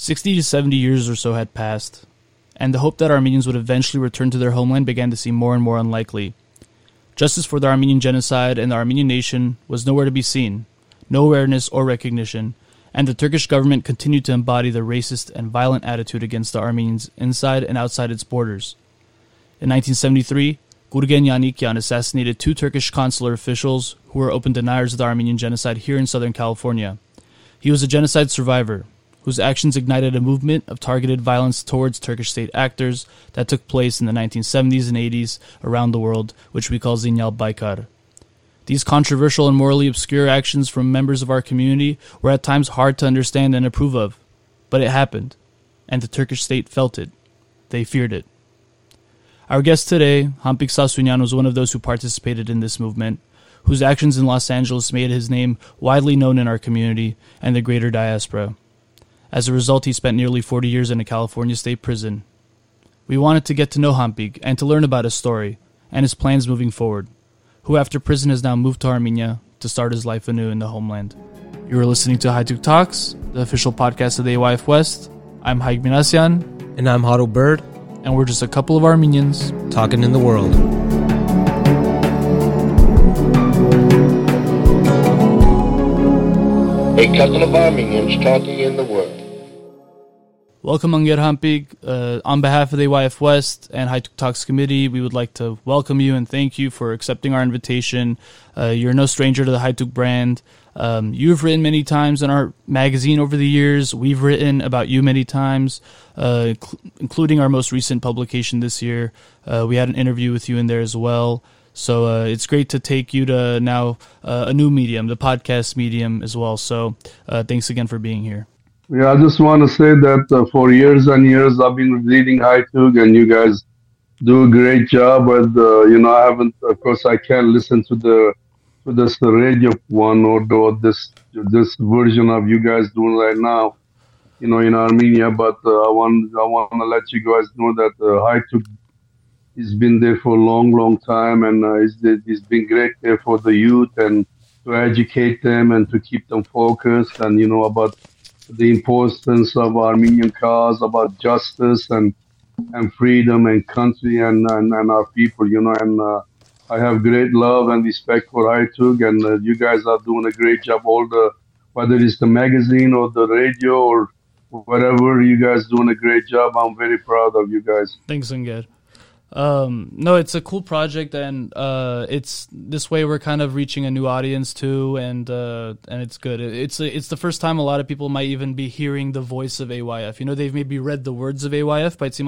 60 to 70 years or so had passed, and the hope that Armenians would eventually return to their homeland began to seem more and more unlikely. Justice for the Armenian genocide and the Armenian nation was nowhere to be seen, no awareness or recognition, and the Turkish government continued to embody the racist and violent attitude against the Armenians inside and outside its borders. In 1973, Gurgen Yanikyan assassinated two Turkish consular officials who were open deniers of the Armenian genocide here in Southern California. He was a genocide survivor whose actions ignited a movement of targeted violence towards Turkish state actors that took place in the 1970s and 80s around the world, which we call Zinyal Baykar. These controversial and morally obscure actions from members of our community were at times hard to understand and approve of, but it happened, and the Turkish state felt it. They feared it. Our guest today, Hampik Sassounian, was one of those who participated in this movement, whose actions in Los Angeles made his name widely known in our community and the greater diaspora. As a result, he spent nearly 40 years in a California state prison. We wanted to get to know Hampik and to learn about his story and his plans moving forward, who after prison has now moved to Armenia to start his life anew in the homeland. You are listening to Haytoug Talks, the official podcast of the AYF West. I'm Haig Minasyan. And I'm Huddle Bird. And we're just a couple of Armenians talking in the world. A couple of Armenians talking in the world. Welcome, Anger Hampik. Uh, on behalf of the AYF West and Haytoug Talks Committee, we would like to welcome you and thank you for accepting our invitation. Uh, you're no stranger to the Haytoug brand. Um, you've written many times in our magazine over the years. We've written about you many times, uh, cl- including our most recent publication this year. Uh, we had an interview with you in there as well. So uh, it's great to take you to now uh, a new medium, the podcast medium as well. So thanks again for being here. Yeah, I just want to say that uh, for years and years I've been reading Haytoug, and you guys do a great job. But uh, you know, I haven't. Of course, I can't listen to the to this radio one or, or this this version of you guys doing right now. You know, in Armenia. But uh, I want I want to let you guys know that uh, Haytoug he's been there for a long, long time, and uh, he's, he's been great there for the youth and to educate them and to keep them focused and you know about the importance of Armenian cause, about justice and and freedom and country and, and, and our people, you know. And uh, I have great love and respect for Haytoug, and uh, you guys are doing a great job. All the whether it's the magazine or the radio or whatever, you guys doing a great job. I'm very proud of you guys. Thanks, Inger. Um, no, it's a cool project, and uh, it's this way we're kind of reaching a new audience too, and uh, and it's good. It's it's the first time a lot of people might even be hearing the voice of AYF. You know, they've maybe read the words of AYF, but it's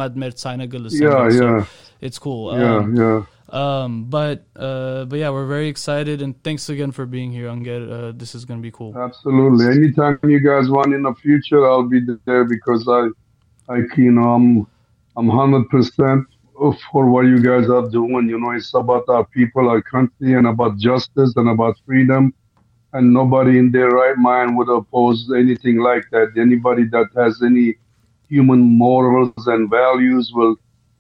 yeah, yeah, it's cool. Yeah, um, yeah. Um, but uh, but yeah, we're very excited, and thanks again for being here, Anger. Uh, this is gonna be cool. Absolutely. Anytime you guys want in the future, I'll be there because I, I you know, I'm I'm hundred percent for what you guys are doing. You know, it's about our people, our country, and about justice and about freedom. And nobody in their right mind would oppose anything like that. Anybody that has any human morals and values will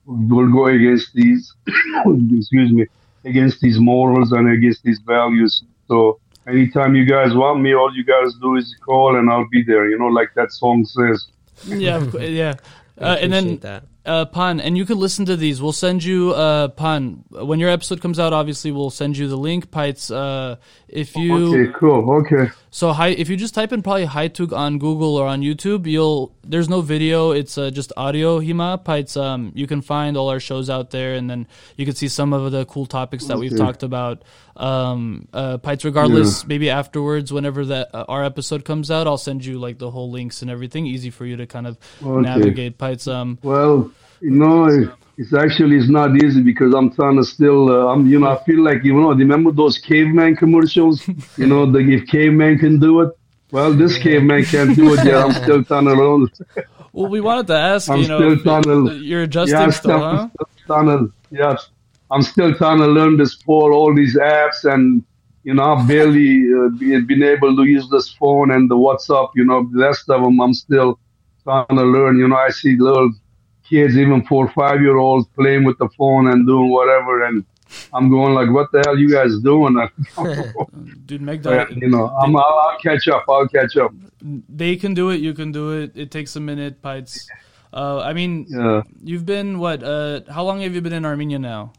will go against these. excuse me, against these morals and against these values. So anytime you guys want me, all you guys do is call, and I'll be there. You know, like that song says. Yeah, yeah. Uh, and then that uh, Pan, and you can listen to these. We'll send you uh, Pan when your episode comes out. Obviously, we'll send you the link. Pites, uh, if you okay, cool, okay. So hi, if you just type in probably Haytoug on Google or on YouTube, you'll there's no video. It's uh, just audio. Hima Pites, um, you can find all our shows out there, and then you can see some of the cool topics that okay. we've talked about. Um, uh, Pites, regardless, yeah. maybe afterwards, whenever that uh, our episode comes out, I'll send you like the whole links and everything, easy for you to kind of okay. navigate. Pites, um, well you know, it's actually it's not easy because I'm trying to still. Uh, I'm you know I feel like you know remember those caveman commercials. You know, the, if caveman can do it, well, this caveman can't do it yet. I'm still trying to learn. Well, we wanted to ask. I'm you know, still trying to, you're adjusting yeah, still, huh? Still trying to, I'm still trying to learn this for all these apps and you know, I've barely uh, been able to use this phone and the WhatsApp. You know, the rest of them I'm still trying to learn. You know, I see little kids, even four, five year olds, playing with the phone and doing whatever. And I'm going like, what the hell you guys doing? Dude, Yeah, died. you know, I'm, I'll, I'll catch up. I'll catch up. They can do it. You can do it. It takes a minute, Pites. Uh, I mean, Yeah. you've been what? Uh, how long have you been in Armenia now?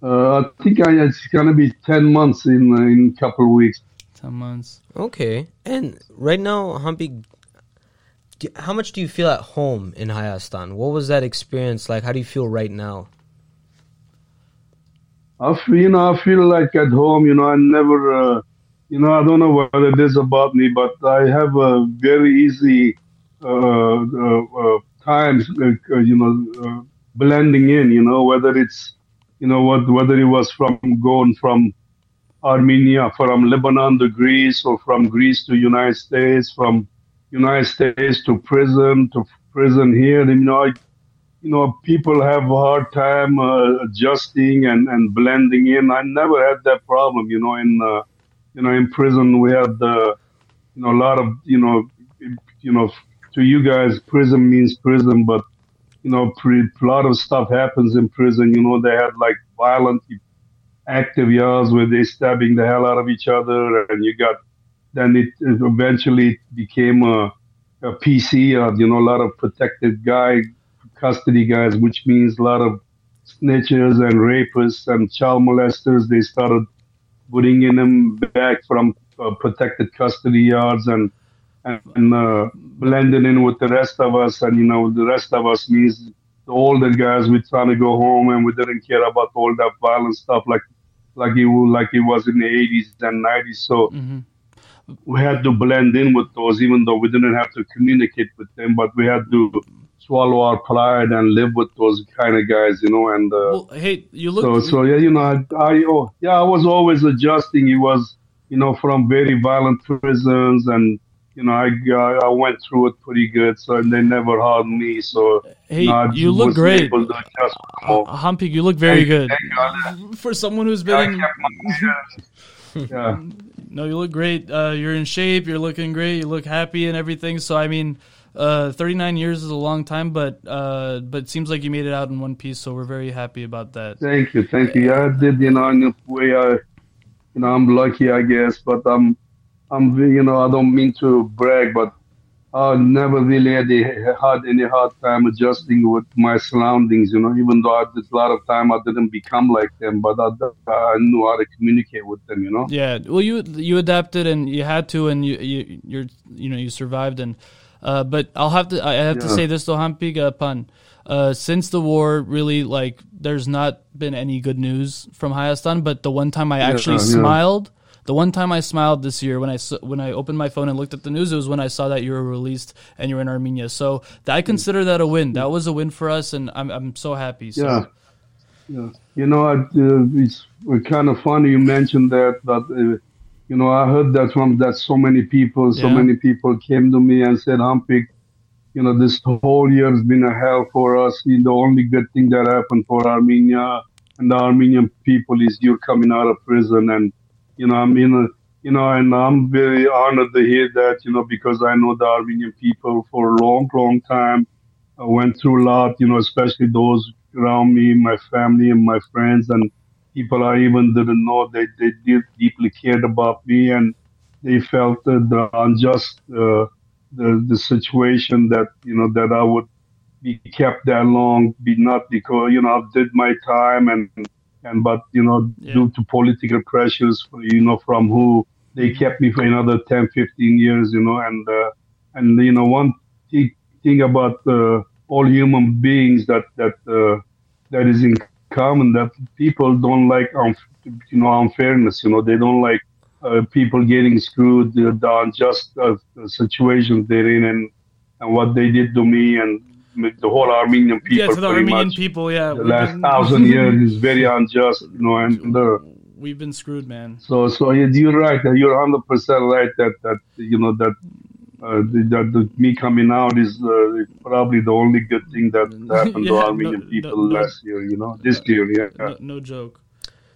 Uh, I think I, it's gonna be ten months in uh, in a couple of weeks. Ten months. Okay. And right now, Humpy, do, how much do you feel at home in Hayastan? What was that experience like? How do you feel right now? I feel, you know, I feel like at home. You know, I never, uh, you know, I don't know what it is about me, but I have a very easy uh, uh, uh, times, uh, uh, you know, uh, blending in. You know, whether it's, you know, what whether it was from going from Armenia, from Lebanon to Greece, or from Greece to United States, from United States to prison to prison here. You know, I, you know, people have a hard time uh, adjusting and, and blending in. I never had that problem. You know, in uh, you know, in prison we had uh, you know a lot of you know, you know, to you guys, prison means prison, but you know, pre- a lot of stuff happens in prison. You know, they had like violent, active yells where they're stabbing the hell out of each other, and you got then it, it eventually became a, a PC, uh, you know, a lot of protected guy custody guys, which means a lot of snitches and rapists and child molesters. They started putting in them back from uh, protected custody yards and and uh, blending in with the rest of us. And you know, the rest of us means the older guys. We're trying to go home and we didn't care about all that violent stuff like like it like it was in the 80s and 90s. So hmm we had to blend in with those, even though we didn't have to communicate with them, but we had to swallow our pride and live with those kind of guys, you know. And uh, Well, hey, you look. so, so yeah, you know, I, I oh, yeah, I was always adjusting. It was, you know, from very violent prisons, and you know, I I I went through it pretty good. So and they never harmed me. So Hey, you, know, you look great. able to adjust more. Humpy, you look very Thank- good thank God. for someone who's been. in, yeah. No, you look great. Uh, you're in shape. You're looking great. You look happy and everything. So I mean, uh, 39 years is a long time, but uh, but it seems like you made it out in one piece. So we're very happy about that. Thank you, thank you. Yeah, I did, you know, in a way, I, you know, I'm lucky, I guess, but I'm, I'm, you know, I don't mean to brag, but I never really had, had any hard time adjusting with my surroundings, you know, even though I did a lot of time I didn't become like them, but I, I knew how to communicate with them, you know. Yeah. Well, you you adapted and you had to, and you you you're you know you survived and. Uh, but I'll have to. I have to say this though, Hampig uh, pun. Uh, since the war, really, like, there's not been any good news from Hayastan. But the one time I actually yeah. smiled, the one time I smiled this year when I when I opened my phone and looked at the news, it was when I saw that you were released and you're in Armenia. So that, I consider that a win. That was a win for us, and I'm I'm so happy. So. Yeah. Yeah. You know, I, uh, it's kind of funny you mentioned that, but, uh, you know, I heard that from that so many people, so Yeah. many people came to me and said, Humpik, you know, this whole year has been a hell for us. The only good thing that happened for Armenia and the Armenian people is you're coming out of prison. And, you know, I mean, uh, you know, and I'm very honored to hear that, you know, because I know the Armenian people for a long, long time. I went through a lot, you know, especially those around me, my family and my friends and people I even didn't know they, they did deeply cared about me and they felt uh, the unjust, uh, the, the situation that, you know, that I would be kept that long, be not because, you know, I did my time and, and, but, you know, Yeah. due to political pressures, you know, from who they kept me for another 10, 15 years, you know, and, uh, and, you know, one thing, thing about, uh, all human beings that, that, uh, that is in common that people don't like, um, you know, unfairness, you know, they don't like, uh, people getting screwed, the, the unjust uh, situations they're in and, and what they did to me and the whole Armenian people. yeah, to the pretty Armenian people, yeah. The last been- thousand years is very unjust, you know, and uh, We've been screwed, man. so so yeah, you're right. You're hundred percent right that that you know that uh, the, that the, me coming out is uh, probably the only good thing that happened Yeah, to no- Armenian no- people no- last year. You know, this year, yeah. No, no joke.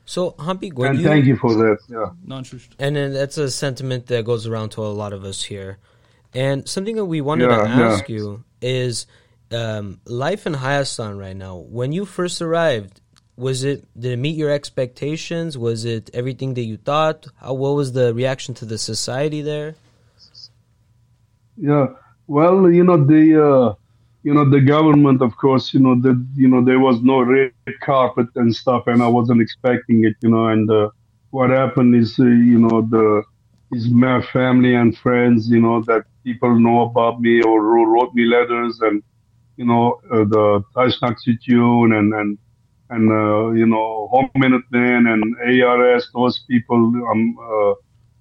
So, Humpy, when And you thank you for that. Yeah. Non-truth. and then that's a sentiment that goes around to a lot of us here. And something that we wanted to Yeah, yeah. ask you is um, life in Hayastan right now. When you first arrived, was it did it meet your expectations? Was it everything that you thought? How, what was the reaction to the society there? Yeah, well, you know the uh, you know the government, of course, you know the you know there was no red carpet and stuff, and I wasn't expecting it, you know. And uh, what happened is, uh, you know, the his my family and friends, you know, that people know about me or wrote me letters, and you know uh, the Taishnak Tune and and and uh, you know Homenetmen and ARS, those people um, uh,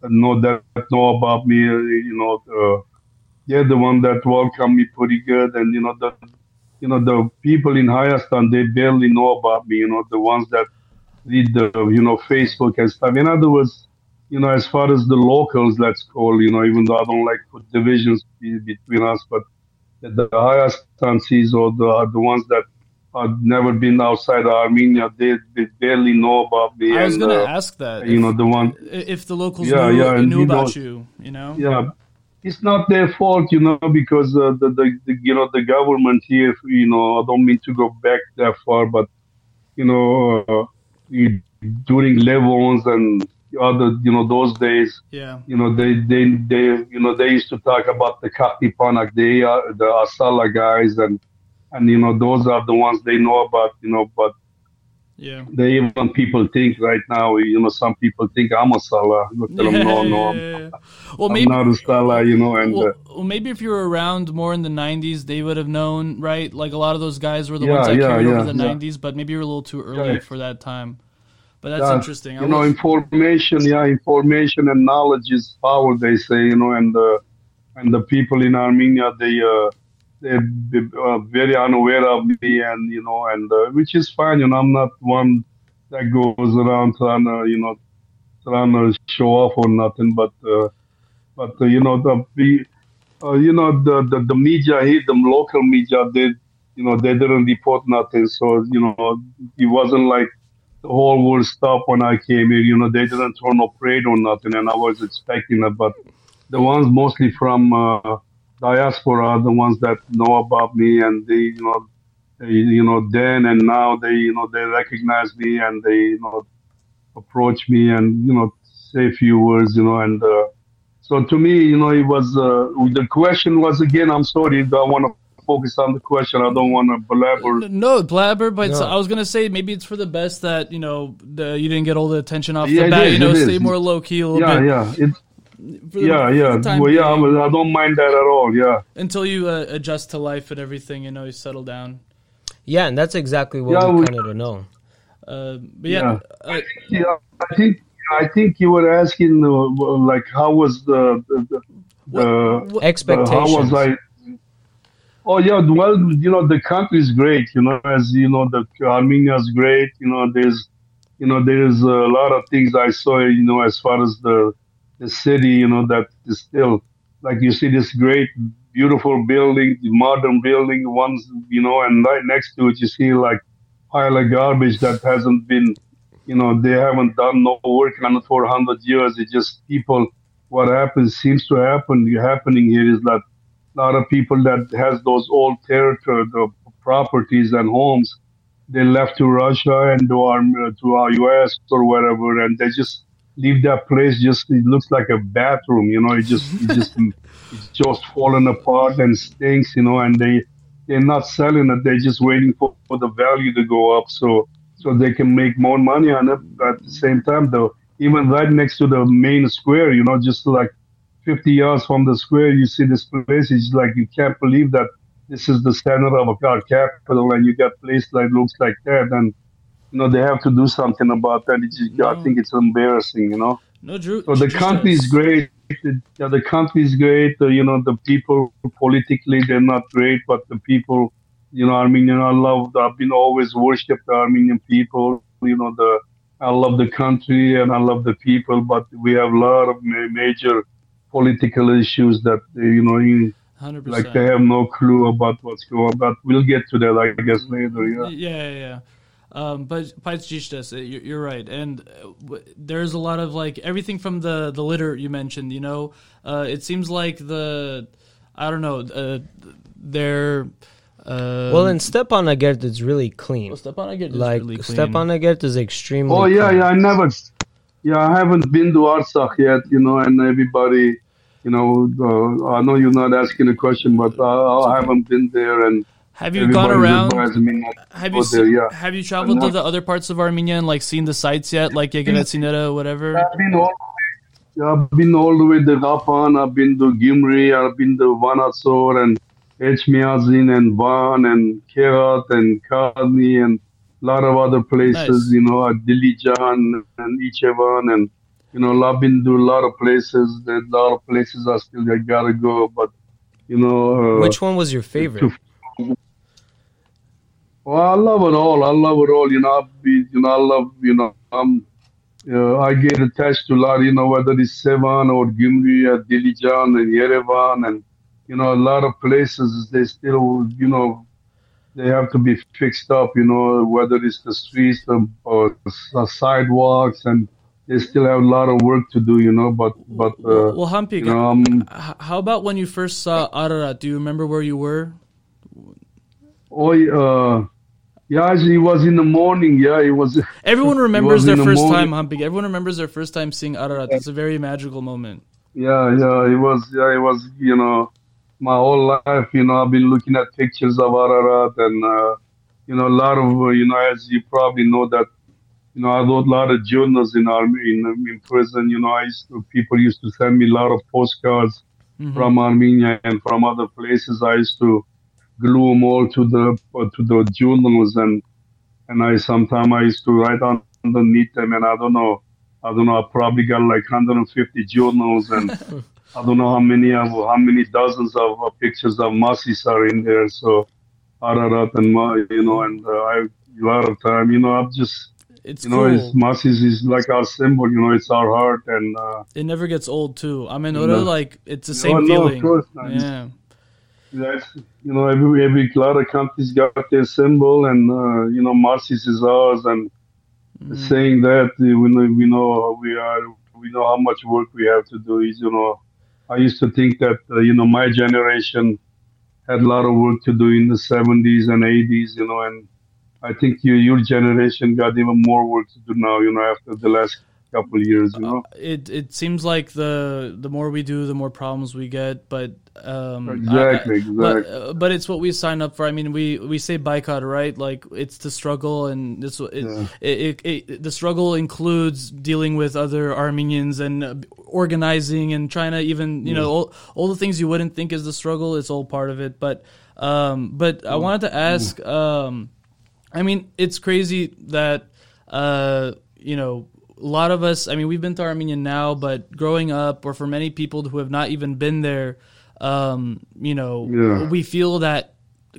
know that know about me, uh, you know. Uh, they're the one that welcome me pretty good. And, you know, the, you know, the people in Hayastan, they barely know about me, you know, the ones that read the, you know, Facebook and stuff. In other words, you know, as far as the locals, let's call, you know, even though I don't like put divisions between us, but the, Hayastansis or the, the ones that have never been outside Armenia, they, they barely know about me. I was going to uh, ask that. you if, know, the one, if the locals Yeah, knew, yeah, knew about know- you, you know? yeah it's not their fault you know because uh, the, the, the you know the government here you know i don't mean to go back that far but you know uh, during levons and other you know those days Yeah. you know they they they you know they used to talk about the Kati Panak they are the ASALA guys and and you know those are the ones they know about you know but Yeah. they even people think right now you know some people think i'm ASALA look at them no no I'm, Yeah. Well, I'm maybe not a you know and uh, well, well, maybe if you were around more in the '90s, they would have known, right? Like a lot of those guys were the Yeah, ones that yeah, carried yeah, over the yeah. '90s, but maybe you're a little too early Yeah. for that time. But that's interesting. I You know, information, yeah, information and knowledge is power. They say, you know, and uh, and the people in Armenia, they uh, they're uh, very unaware of me, and you know, and uh, which is fine. You know, I'm not one that goes around trying to, you know, trying to show off or nothing. But uh, but uh, you know, the the uh, you know the, the the media here, the local media, they you know they didn't report nothing. So you know, it wasn't like whole world stopped when I came here. You know, they didn't throw no parade or nothing, and I was expecting it. But the ones mostly from uh, diaspora are the ones that know about me, and they, you know, they, you know, then and now they, you know, they recognize me and they, you know, approach me and you know say a few words, you know, and uh, so to me, you know, it was uh, the question was again. I'm sorry, I want to focus on the question. I don't want to blabber. no, blabber, but it's- No. I was gonna say maybe it's for the best that you know the, you didn't get all the attention off Yeah, the bat. is, you know, stay is. more low key a little Yeah, bit. yeah, it's the- yeah, yeah. the time Well, yeah, being, I don't mind that at all. Yeah. until you uh, adjust to life and everything. You know, you settle down. Yeah, and that's exactly what Yeah, we we- wanted to know. Uh, but yeah, Uh, Yeah, I think I think you were asking uh, like how was the the, the, the what- Expectations. Uh, how was I? Oh yeah, well, you know the country is great. You know, as you know, the Armenia is great. You know, there's, you know, there's a lot of things I saw. You know, as far as the the city, you know, that is still like you see this great, beautiful building, the modern building. Ones, you know, and right next to it, you see like pile of garbage that hasn't been, you know, they haven't done no work on it for hundred years. It just people. What happens seems to happen. Happening here is that lot of people that has those old territory, the properties and homes, they left to Russia and to our to our U.S. or wherever, and they just leave that place. Just it looks like a bathroom, you know. It just it just it's just falling apart and stinks, you know. And they they're not selling it. They're just waiting for, for the value to go up, so so they can make more money on it. At the same time, though, even right next to the main square, you know, just like 50 yards from the square, you see this place. It's like you can't believe that this is the center of our capital, and you got place that looks like that. And you know they have to do something about that. It's just, I think it's embarrassing. You know. no, Drew. So the country is great. The, yeah, the country is great. Uh, you know, the people politically they're not great, but the people, you know, Armenian. I love. I've been always worshipped the Armenian people. You know, the I love the country and I love the people, but we have a lot of ma- major political issues that uh, you know, you, 100%. like they have no clue about what's going on. But we'll get to that, I guess, later. Yeah. Yeah, yeah, yeah. Um, but Pajishtas, you're, you're right, and uh, there's a lot of like everything from the the litter you mentioned. You know, uh, it seems like the I don't know, uh, they're Um, well, in Stepanakert, it's really clean. well, Stepanakert is Like really clean. Stepanakert is extremely. Oh yeah, clean. yeah. I never, yeah, I haven't been to Artsakh yet. You know, and everybody, you know, uh, I know you're not asking a question, but uh, I haven't been there, and Have you gone around? not Have you there. Yeah, have you traveled to the other parts of Armenia and like seen the sites yet, like Yeganetsineta, whatever? I've been all. Yeah, I've been all the way to Gapan. I've been to Gimri. I've been to Vanadzor and Echmiadzin and Van and Kerat and Kadni and a lot of other places. Nice. You know, at Dilijan and Ijevan and you know, I've been to a lot of places. There's a lot of places I still I gotta go, but you know, uh, Which one was your favorite? well, I love it all. I love it all. You know, I be, you know, I love, you know, I'm, uh, I get attached to a lot, you know, whether it's Sevan or Gimri or Dilijan and Yerevan and, you know, a lot of places, they still, you know, they have to be fixed up, you know, whether it's the streets or, or the sidewalks and they still have a lot of work to do, you know, but, but, uh, well, Hampik, you know, I'm, how about when you first saw Ararat? Do you remember where you were? oh, uh, yeah, it was in the morning. Yeah, it was. Everyone remembers was their the first time, morning. Hampik. Everyone remembers their first time seeing Ararat. It's a very magical moment. Yeah, yeah, it was, yeah, it was, you know, my whole life, you know, I've been looking at pictures of Ararat and, uh, you know, a lot of, uh, you know, as you probably know that, you know, I wrote a lot of journals in army, in, in prison, you know, I used to, people used to send me a lot of postcards Mhm. from Armenia and from other places. I used to glue them all to the, uh, to the journals and, and I, sometimes I used to write on underneath them and I don't know, I don't know, I probably got like 150 journals and I don't know how many of how many dozens of uh, pictures of Masis are in there. So Ararat and Ma, you know, and uh, I a lot of time, you know, I'm just It's you know, cool. it's Masis is like our symbol, you know, it's our heart and uh, it never gets old too. Amenora, No. like it's the No, same no, of course not. Yeah. that's you know every every lot of countries got their symbol and uh, you know Masis is ours and saying that we know we know we are we know how much work we have to do is you know I used to think that uh, you know my generation had a lot of work to do in the 70s and 80s you know and I think your your generation got even more work to do now you know after the last couple of years you know It it seems like the the more we do, the more problems we get. But um, Exactly, I- But, exactly. uh, but it's what we sign up for. I mean, we we say boycott, right? Like it's the struggle, and this it, Yeah. it, it, it the struggle includes dealing with other Armenians and uh, organizing and trying to even you know all, all the things you wouldn't think is the struggle. It's all part of it. But um, but I wanted to ask. Um, I mean, it's crazy that uh, you know a lot of us. I mean, we've been to Armenia now, but growing up, or for many people who have not even been there, um, you know, Yeah. we feel that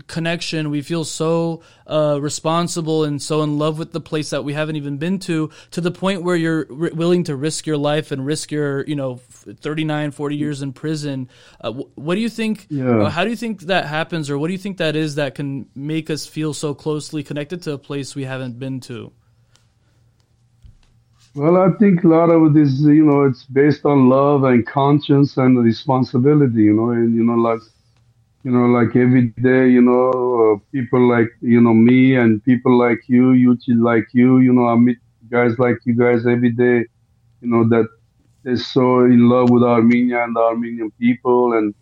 connection. We feel so uh, responsible and so in love with the place that we haven't even been to, to the point where you're r- willing to risk your life and risk your, you know, f- 39, 40 years in prison. Uh, wh- what do you think? Yeah. how do you think that happens, or what do you think that is that can make us feel so closely connected to a place we haven't been to? Well, I think a lot of this, you know, it's based on love and conscience and responsibility, you know, and, you know, like, you know, like every day, you know, uh, people like, you know, me and people like you, Yuchi like you, you know, I meet guys like you guys every day, you know, that they're so in love with Armenia and the Armenian people. And,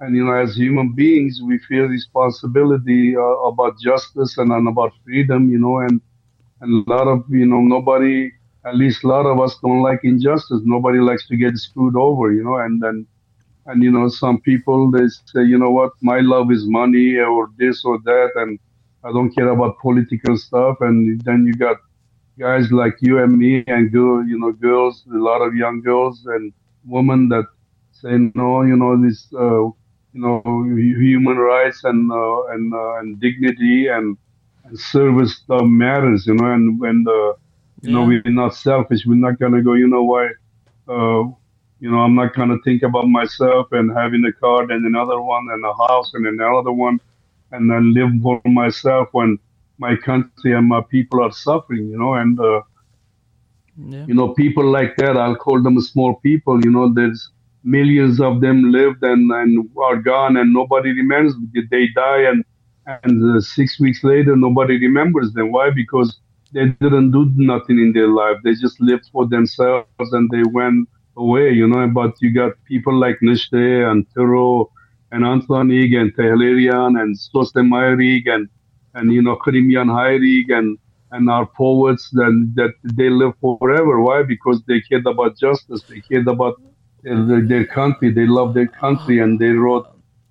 and, you know, as human beings, we feel responsibility uh, about justice and, and about freedom, you know, and, and a lot of, you know, nobody, at least a lot of us don't like injustice. Nobody likes to get screwed over, you know, and then, and you know, some people they say, you know what, my love is money or this or that, and I don't care about political stuff. And then you got guys like you and me and girl, you know, girls, a lot of young girls and women that say no, you know, this, uh, you know, human rights and uh, and uh, and dignity and, and service stuff matters, you know, and when the you know, we're not selfish. We're not gonna go, you know why, uh, you know, I'm not gonna think about myself and having a car and another one and a house and another one and then live for myself when my country and my people are suffering, you know, and, uh, Yeah. you know, people like that, I'll call them small people, you know, there's millions of them lived and, and are gone and nobody remembers. They die and and uh, six weeks later nobody remembers them. Why? Because they didn't do nothing in their life. They just lived for themselves and they went away, you know. But you got people like Nzhdeh and Tiro and Antranig and Tehlirian and Sosem Mairig and, and, you know, Krimian Hairig and, and our poets that, that they live forever. Why? Because they cared about justice. They cared about their, their country. They love their country and they wrote,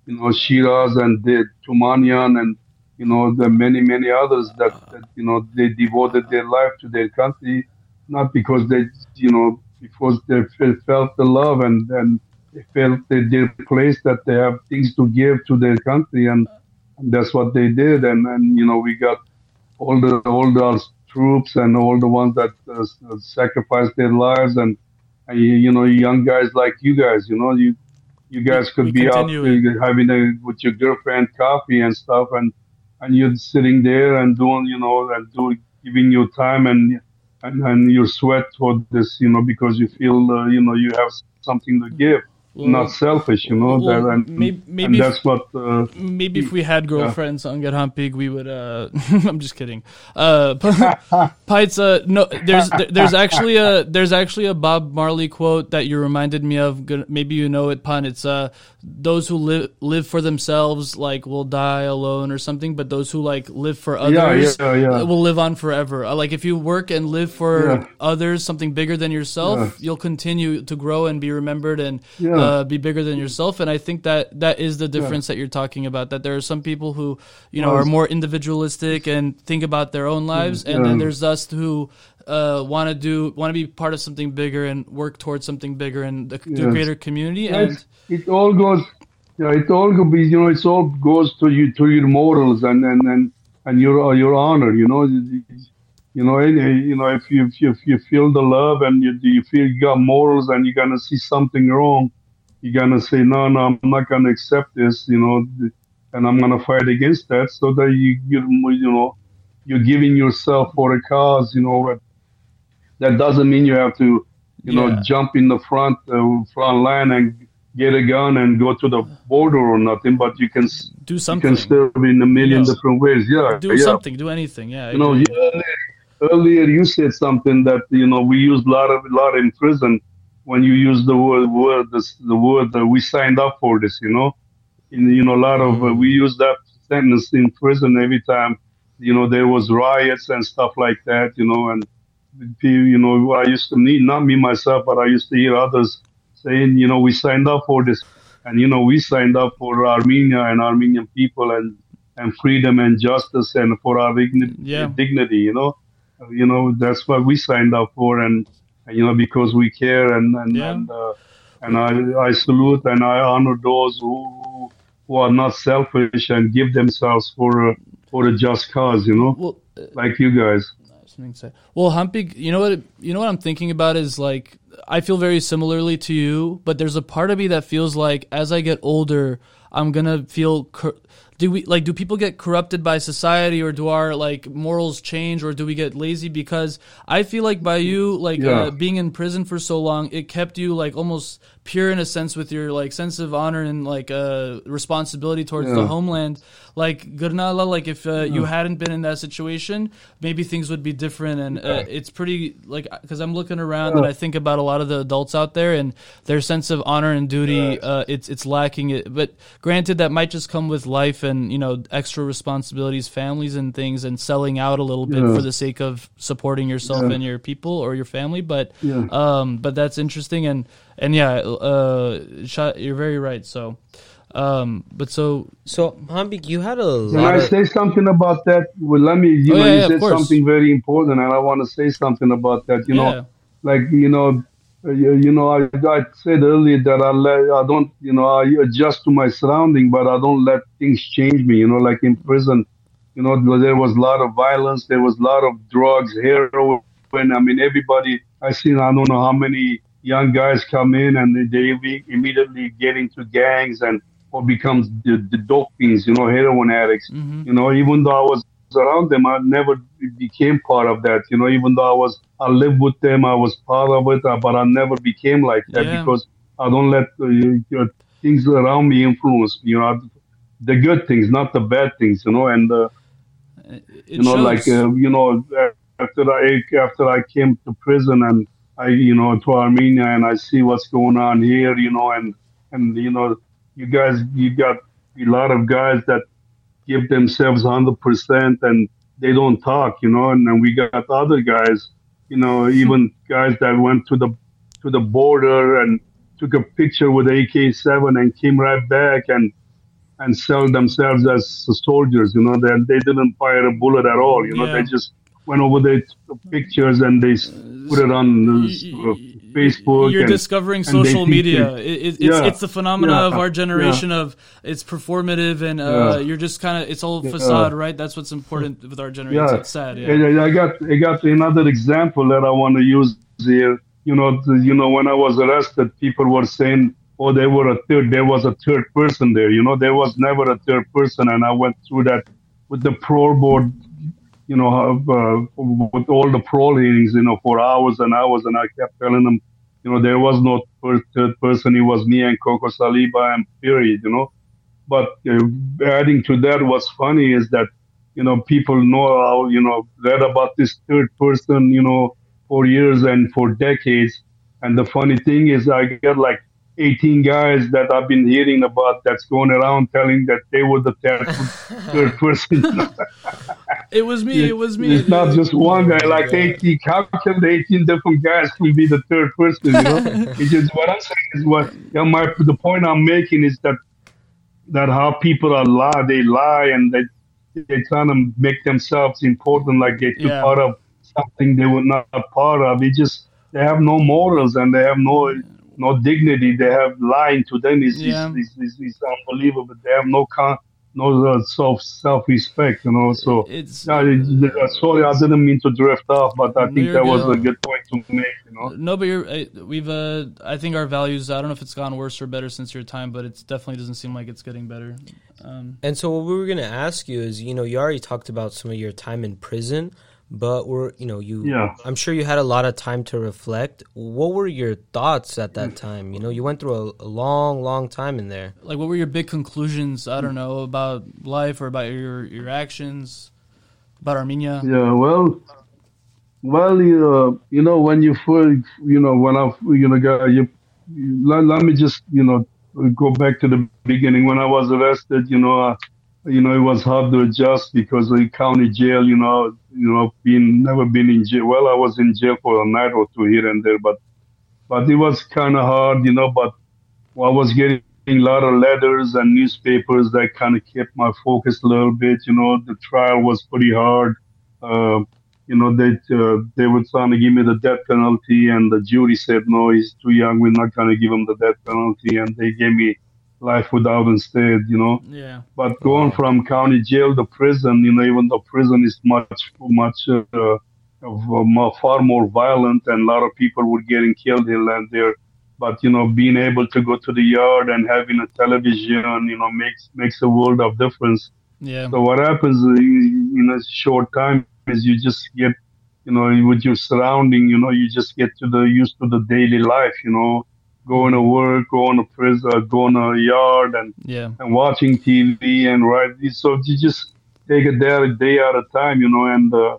you know, Shiraz and Tumanian and, you know, the many, many others that, that, you know, they devoted their life to their country, not because they, you know, because they felt the love and, and they felt that their place that they have things to give to their country and, and that's what they did. And, and, you know, we got all the, all the troops and all the ones that uh, sacrificed their lives and, and, you know, young guys like you guys, you know, you, you guys could We be out uh, having a, with your girlfriend coffee and stuff and, and you're sitting there and doing, you know, and doing, giving your time and, and, and your sweat for this, you know, because you feel, uh, you know, you have something to give, not selfish, you know, well, that, and, may- maybe and if- that's what, uh, Maybe if we had girlfriends on Get Humpig, we would. uh I'm just kidding. Uh, Pites, uh, no, there's there's actually a there's actually a Bob Marley quote that you reminded me of. Maybe you know it, pun. It's uh those who live live for themselves like will die alone or something, but those who like live for others yeah, yeah. will live on forever. Uh, like if you work and live for Yeah. others, something bigger than yourself, Yeah. you'll continue to grow and be remembered and Yeah. Uh, be bigger than yourself. And I think that that is the difference that you're talking about. That there are some people who, you know, are more individualistic and think about their own lives, and then there's us who uh, want to do want to be part of something bigger and work towards something bigger and the, the greater community. And it all goes yeah it all go be you know it's all goes to you to your morals and and and, and your uh, your honor you know you know any, you know if you if you, if you feel the love and you you feel you got morals and you're gonna see something wrong you're gonna say no no i'm not gonna accept this you know and i'm gonna fight against that so that you you you know you're giving yourself for a cause you know that doesn't mean you have to you know, jump in the front uh, front line and get a gun and go to the border or nothing, but you can do you something. can serve in a million different ways. Yeah, do yeah. something. Do anything. Yeah. I You know, earlier, earlier you said something that you know we used a lot of lot in prison when you use the word word this, the word that we signed up for this. You know, in you know a lot of uh, we use that sentence in prison every time you know there was riots and stuff like that. You know, and you know I used to meet not me myself, but I used to hear others saying, you know, we signed up for this, and you know we signed up for Armenia and Armenian people and and freedom and justice and for our digni- Yeah. dignity. You know, you know that's what we signed up for, and you know because we care and and Yeah. and, uh, and I I salute and I honor those who who are not selfish and give themselves for a for a just cause. You know, Well, like you guys. Well, Humpy, you know what? You know what I'm thinking about is like I feel very similarly to you, but there's a part of me that feels like as I get older, I'm gonna feel. Cor- do we like? Do people get corrupted by society, or do our like morals change, or do we get lazy? Because I feel like by you like Yeah. uh, being in prison for so long, it kept you like almost pure in a sense with your like sense of honor and like uh responsibility towards the homeland. Like Gurnala, like if uh, you hadn't been in that situation, maybe things would be different. And uh, it's pretty like because I'm looking around and I think about a lot of the adults out there and their sense of honor and duty. Uh, it's it's lacking. It, but granted, that might just come with life and you know extra responsibilities, families and things, and selling out a little bit Yeah. for the sake of supporting yourself Yeah. and your people or your family. But Yeah. um, but that's interesting and and yeah, uh, Sha- you're very right. So. Um, but so So, Hambik, you had a Can lot I of. say something about that? Well, let me. You Oh, know, yeah, you yeah, of said something very important, and I want to say something about that. You yeah, know, like you know, uh, you, you know, I, I said earlier that I let, I don't, you know, I adjust to my surrounding, but I don't let things change me. You know, like in prison, you know, there was a lot of violence, there was a lot of drugs, heroin. I mean, everybody. I seen I don't know how many young guys come in and they, they immediately get into gangs and or becomes the, the dope fiends, you know, heroin addicts. Mhm. You know, even though I was around them, I never became part of that. You know, even though I was, I lived with them, I was part of it, uh, but I never became like that Yeah. because I don't let uh, you know, things around me influence me. You know, the good things, not the bad things, you know. And uh, you know, shows. like uh, you know, after I after I came to prison and I, you know, to Armenia and I see what's going on here, you know, and and you know, you guys, you got a lot of guys that give themselves hundred percent and they don't talk, you know, and then we got other guys, you know, hmm. even guys that went to the to the border and took a picture with AK-7 and came right back and and sell themselves as soldiers. You know, they they didn't fire a bullet at all. You know, Yeah. they just went over there, took pictures, and they put it on uh, Facebook. You're and, discovering social media. It, it, it's, Yeah, it's the phenomena yeah, of our generation yeah. of it's performative and uh, you're just kind of it's all facade, right? That's what's important with our generation. Yeah, It's sad. Yeah. I I got I got another example that I want to use here. You know, the, you know, when I was arrested, people were saying, "Oh, they were a third. There was a third person there." You know, there was never a third person, and I went through that with the parole board. You know, uh, with all the parole hearings, you know, for hours and hours, and I kept telling them, you know, there was no third third person. It was me and Coco Saliba, and period. You know, but uh, adding to that, what's funny is that you know people know how you know read about this third person you know for years and for decades and the funny thing is i get like 18 guys that i've been hearing about that's going around telling that they were the third, third person It was me. It was me. it's not just one guy like 18 how can the 18 different guys can be the third person you know it's just what i'm saying is what yeah, my the point i'm making is that that how people are lie they lie and they they trying to make themselves important like they took Yeah. part of something they were not a part of it just they have no morals and they have no no dignity they have lying to them is Yeah. is, is, is, is unbelievable they have no con no uh, self self respect you know so It's yeah, uh, sorry i didn't mean to drift off but i think you're that was a good point to make you know no, but you're. uh, We've. Uh, I think our values. I don't know if it's gone worse or better since your time, but it definitely doesn't seem like it's getting better. Um, And so what we were gonna ask you is, you know, you already talked about some of your time in prison, but we're, you know, you. Yeah. I'm sure you had a lot of time to reflect. What were your thoughts at that time? You know, you went through a, a long, long time in there. like, what were your big conclusions? I don't know about life or about your your actions, about Armenia. Yeah, well, well, you know, you know, when you first, you know, when I, you know, got you, you let, let me just, you know, go back to the beginning. When I was arrested, you know, uh, you know, it was hard to adjust because the county jail, you know, you know, being never been in jail. Well, I was in jail for a night or two here and there, but, but it was kind of hard, you know. But I was getting a lot of letters and newspapers that kind of kept my focus a little bit. You know, the trial was pretty hard. Uh, you know, they uh, they were trying to give me the death penalty, and the jury said no, he's too young. We're not going to give him the death penalty, and they gave me life without instead. You know, Yeah. but going from county jail to prison, you know, even though prison is much much uh, uh, more, far more violent, and a lot of people were getting killed here and there. But you know, being able to go to the yard and having a television, you know, makes makes a world of difference. Yeah. So what happens in a short time is you just get, you know, with your surrounding, you know, you just get to the used to the daily life, you know, going to work, going to prison, going to a yard, and Yeah. and watching TV and right. So you just take it day a day at a time, you know. And uh,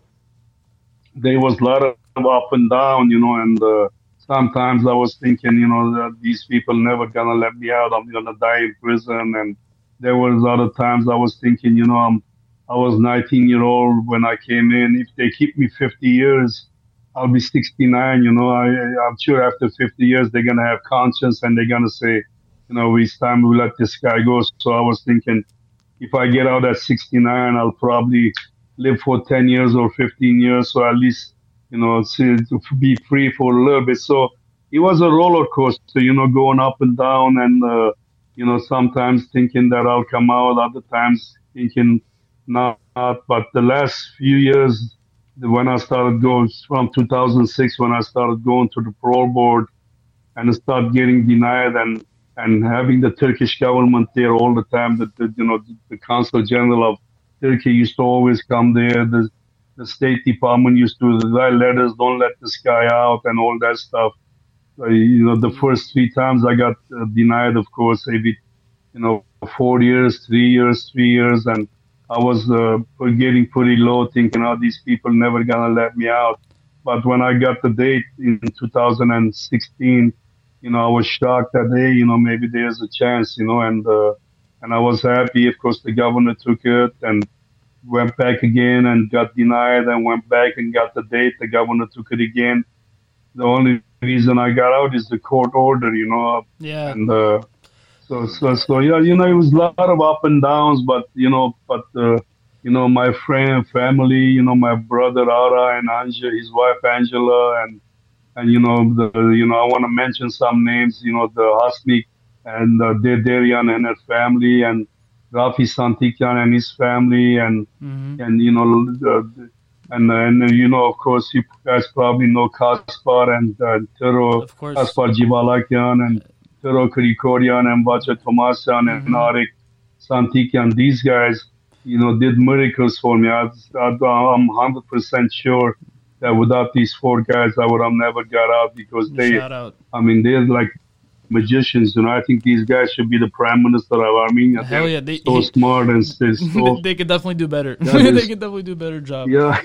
there was a lot of up and down, you know. And uh, sometimes I was thinking, you know, that these people never gonna let me out. I'm gonna die in prison. And there was other times I was thinking, you know, I'm I was 19 year old when I came in. If they keep me 50 years, I'll be 69. You know, I, I'm sure after 50 years they're gonna have conscience and they're gonna say, you know, it's time we let this guy go. So I was thinking, if I get out at 69, I'll probably live for 10 years or 15 years, so at least, you know, to be free for a little bit. So it was a roller coaster, you know, going up and down, and uh, you know, sometimes thinking that I'll come out, other times thinking not. But the last few years, when I started going from 2006, when I started going to the parole board and start getting denied and and having the Turkish government there all the time. That the, you know the, the consul general of Turkey used to always come there. The the State Department used to write letters, don't let this guy out, and all that stuff. Uh, you know, the first three times I got uh, denied, of course, every you know, four years, three years, three years, and I was uh, getting pretty low, thinking, oh, these people never gonna let me out. But when I got the date in 2016, you know, I was shocked that hey, you know, maybe there's a chance, you know, and uh, and I was happy. Of course, the governor took it and went back again and got denied, and went back and got the date. The governor took it again. The only reason I got out is the court order, you know. Yeah. And uh, so, so, so, yeah, you know, it was a lot of up and downs, but you know, but uh, you know, my friend, family, you know, my brother Ara and Anja, his wife Angela, and and you know, the you know, I want to mention some names, you know, the Hasmik and uh, Derian and her family, and Rafi Santikyan and his family, and Mhm. and you know, the, and and you know, of course, you guys probably know Kaspar and uh, Tero Of course. Kaspar Jivalakian and Tero Krikorian and Vacha Tomasyan and Mhm. Arik Santikyan. These guys, you know, did miracles for me. I, I'm 100% sure that without these four guys, I would have never got out because they, Shout out. I mean, they're like magicians. You know, I think these guys should be the prime minister of Armenia. Hell They're yeah, they- so he- smart and so, they could definitely do better. That they could definitely do a better job. yeah.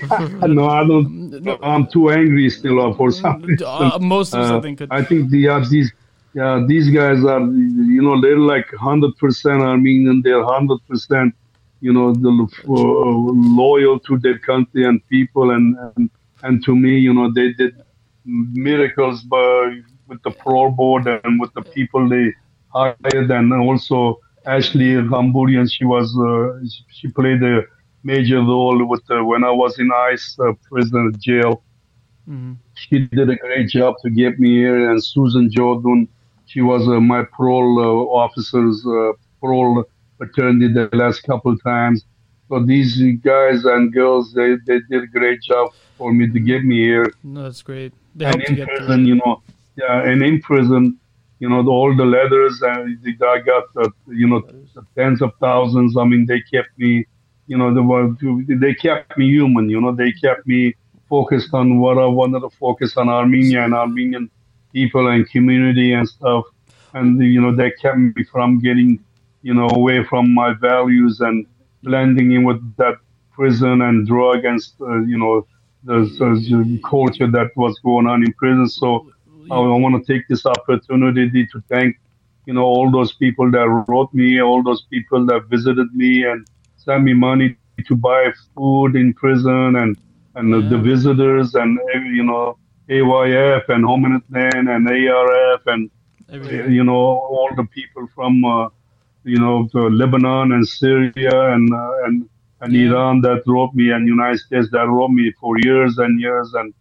no, I don't. I'm too angry still for some reason. Uh, most of Uh, something could. I think the uh, these yeah these guys are you know they're like hundred percent Armenian. They're hundred percent you know the uh, loyal to their country and people and, and and to me you know they did miracles by with the parole board and with the people they hired and also Ashley Gamburian she was uh, she played a major role with uh, when I was in ICE uh, prison jail Mhm. she did a great job to get me here. And Susan Jordan, she was uh, my parole uh, officer's uh, parole attorney the last couple of times. So these guys and girls, they, they did a great job for me to get me here. No, that's great. They and helped in prison, you know, yeah, and in prison, you know, the, all the letters, and I got, uh, you know, tens of thousands. I mean, they kept me, you know, they, were, they kept me human, you know, they kept me focused on what I wanted to focus on Armenia and Armenian people and community and stuff. And, you know, they kept me from getting, you know, away from my values and blending in with that prison and drug and, uh, you know, the, the culture that was going on in prison. So I, I want to take this opportunity to thank, you know, all those people that wrote me, all those people that visited me and sent me money to buy food in prison and, and the, the visitors and, you know, AYF and Homenetmen and ARF and, everything. you know, all the people from, uh, you know, to Lebanon and Syria and, uh, and, and Yeah. Iran that wrote me and United States that wrote me for years and years. And,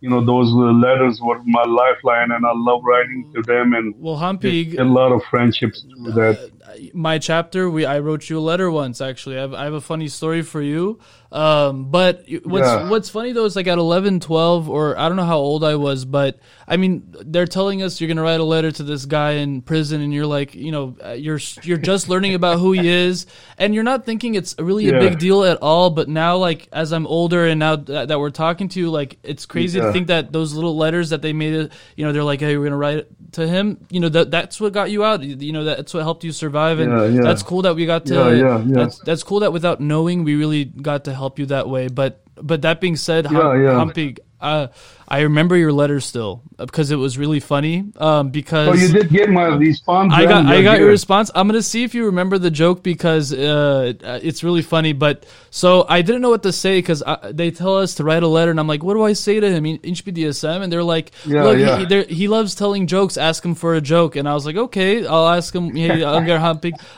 you know, those uh, letters were my lifeline and I love writing to them and Well, Humpy, a lot of friendships through that. My chapter, we I wrote you a letter once. Actually, I have, I have a funny story for you. Um, but what's Yeah. what's funny though is like at 11, 12, or I don't know how old I was, but I mean they're telling us you're gonna write a letter to this guy in prison, and you're like, you know, uh, you're you're just learning about who he is, and you're not thinking it's really a big deal at all. But now, like as I'm older, and now that, that we're talking to you, like it's crazy to think that those little letters that they made, it, you know, they're like, hey, we're gonna write it to him. You know, that that's what got you out. You know, that's what helped you survive, and Yeah, yeah. that's cool that we got to. Yeah, yeah, yeah. That's that's cool that without knowing, we really got to help you that way. But but that being said, Hum- Yeah, yeah. Humpy, uh, I remember your letter still because it was really funny. Um, because So you did get my response. I got? I got your response. I'm gonna see if you remember the joke because uh, uh, it's really funny. But so I didn't know what to say because they tell us to write a letter, and I'm like, what do I say to him? Inch BDSM, and they're like, Yeah, look, yeah. he, they're- he loves telling jokes. Ask him for a joke, and I was like, okay, I'll ask him. Hey, Ungar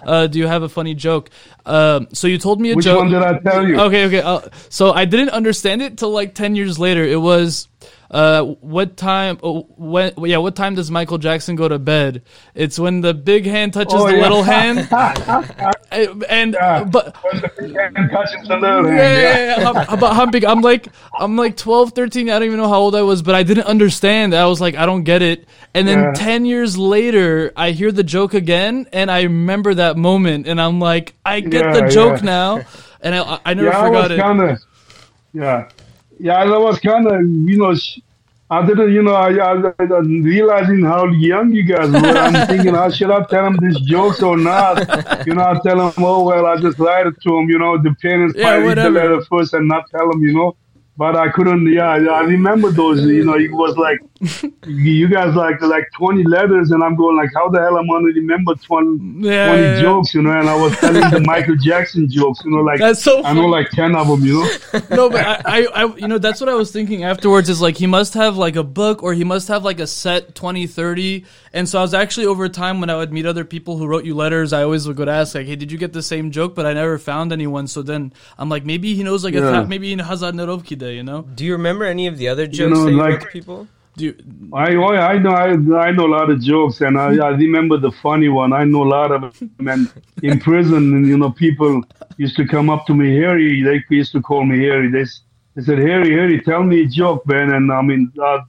uh, do you have a funny joke? Um, so you told me a Which joke. Which one did I tell you? Okay, okay. Uh, so I didn't understand it till like ten years later. It was, uh, what time? Oh, when? Yeah, what time does Michael Jackson go to bed? It's when the big hand touches Oh, the yeah. little hand. and Yeah. but When the big hand touches the little yeah, hand, yeah. yeah, yeah. Hum- but Humpig, I'm like, I'm like 12, 13. I don't even know how old I was, but I didn't understand. I was like, I don't get it. And then. 10 years later, I hear the joke again, and I remember that moment, and I'm like, I get the joke now. And I, I never forgot it. kind of, yeah, yeah, I was kind of, you know, sh- I didn't, you know, I, I, I realizing how young you guys were. I'm thinking, how should I tell them these jokes or not? You know, I tell them, oh well, I just write it to them. You know, the parents Yeah, read the letter first and not tell them. You know, but I couldn't. Yeah, I remember those. You know, it was like you guys like like 20 letters, and I'm going like, how the hell am I gonna remember 20, Yeah, 20 yeah, yeah. jokes? You know, and I was telling the Michael Jackson jokes. You know, like That's so I know like 10 of them. You know. no, but I, I, I, you know, that's what I was thinking afterwards. Is like he must have like a book, or he must have like a set 20, 30. And so I was actually over time when I would meet other people who wrote you letters, I always would go to ask like, "Hey, did you get the same joke?" But I never found anyone. So then I'm like, maybe he knows like a th- maybe he has a Nerovki day, you know? Do you remember any of the other jokes know, that you like- wrote to people? Do you, I oh, I know I, I know a lot of jokes and I, I remember the funny one. I know a lot of them. And in prison, and you know, people used to come up to me, Harry. They used to call me Harry. They, they said, Harry, Harry, tell me a joke, man. And I mean, uh,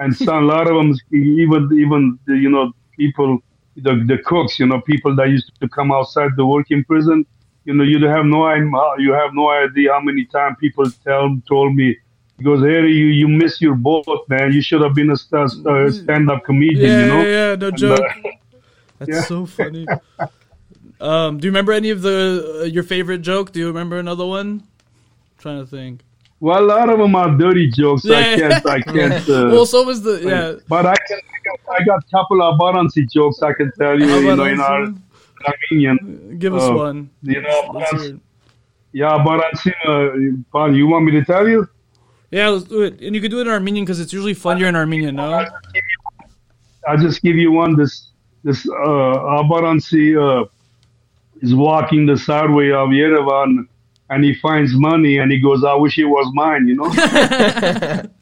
and some, a lot of them, even even the, you know, people, the the cooks, you know, people that used to come outside to work in prison. You know, you have no. You have no idea how many times people tell told me. He goes, Harry, you, you miss your boat, man. You should have been a, st- a stand-up comedian, yeah, you know. yeah, yeah, no And, joke. uh, That's yeah. so funny. um, do you remember any of the uh, your favorite joke? Do you remember another one? trying to think. well, a lot of them are dirty jokes. I can't, I can't. Uh, well, so was the yeah. but I can. I got a couple of Baransi jokes I can tell you. You know, in our Armenian. Give us uh, one. You know, Let's hear Baransi, it. yeah, Baransi. Uh, you want me to tell you? Yeah, let's do it. And you could do it in Armenian because it's usually funnier in Armenian, no? I'll just give you one. This this uh, Abaransi uh, is walking the sideway of Yerevan, and he finds money, and he goes, "I wish it was mine," you know.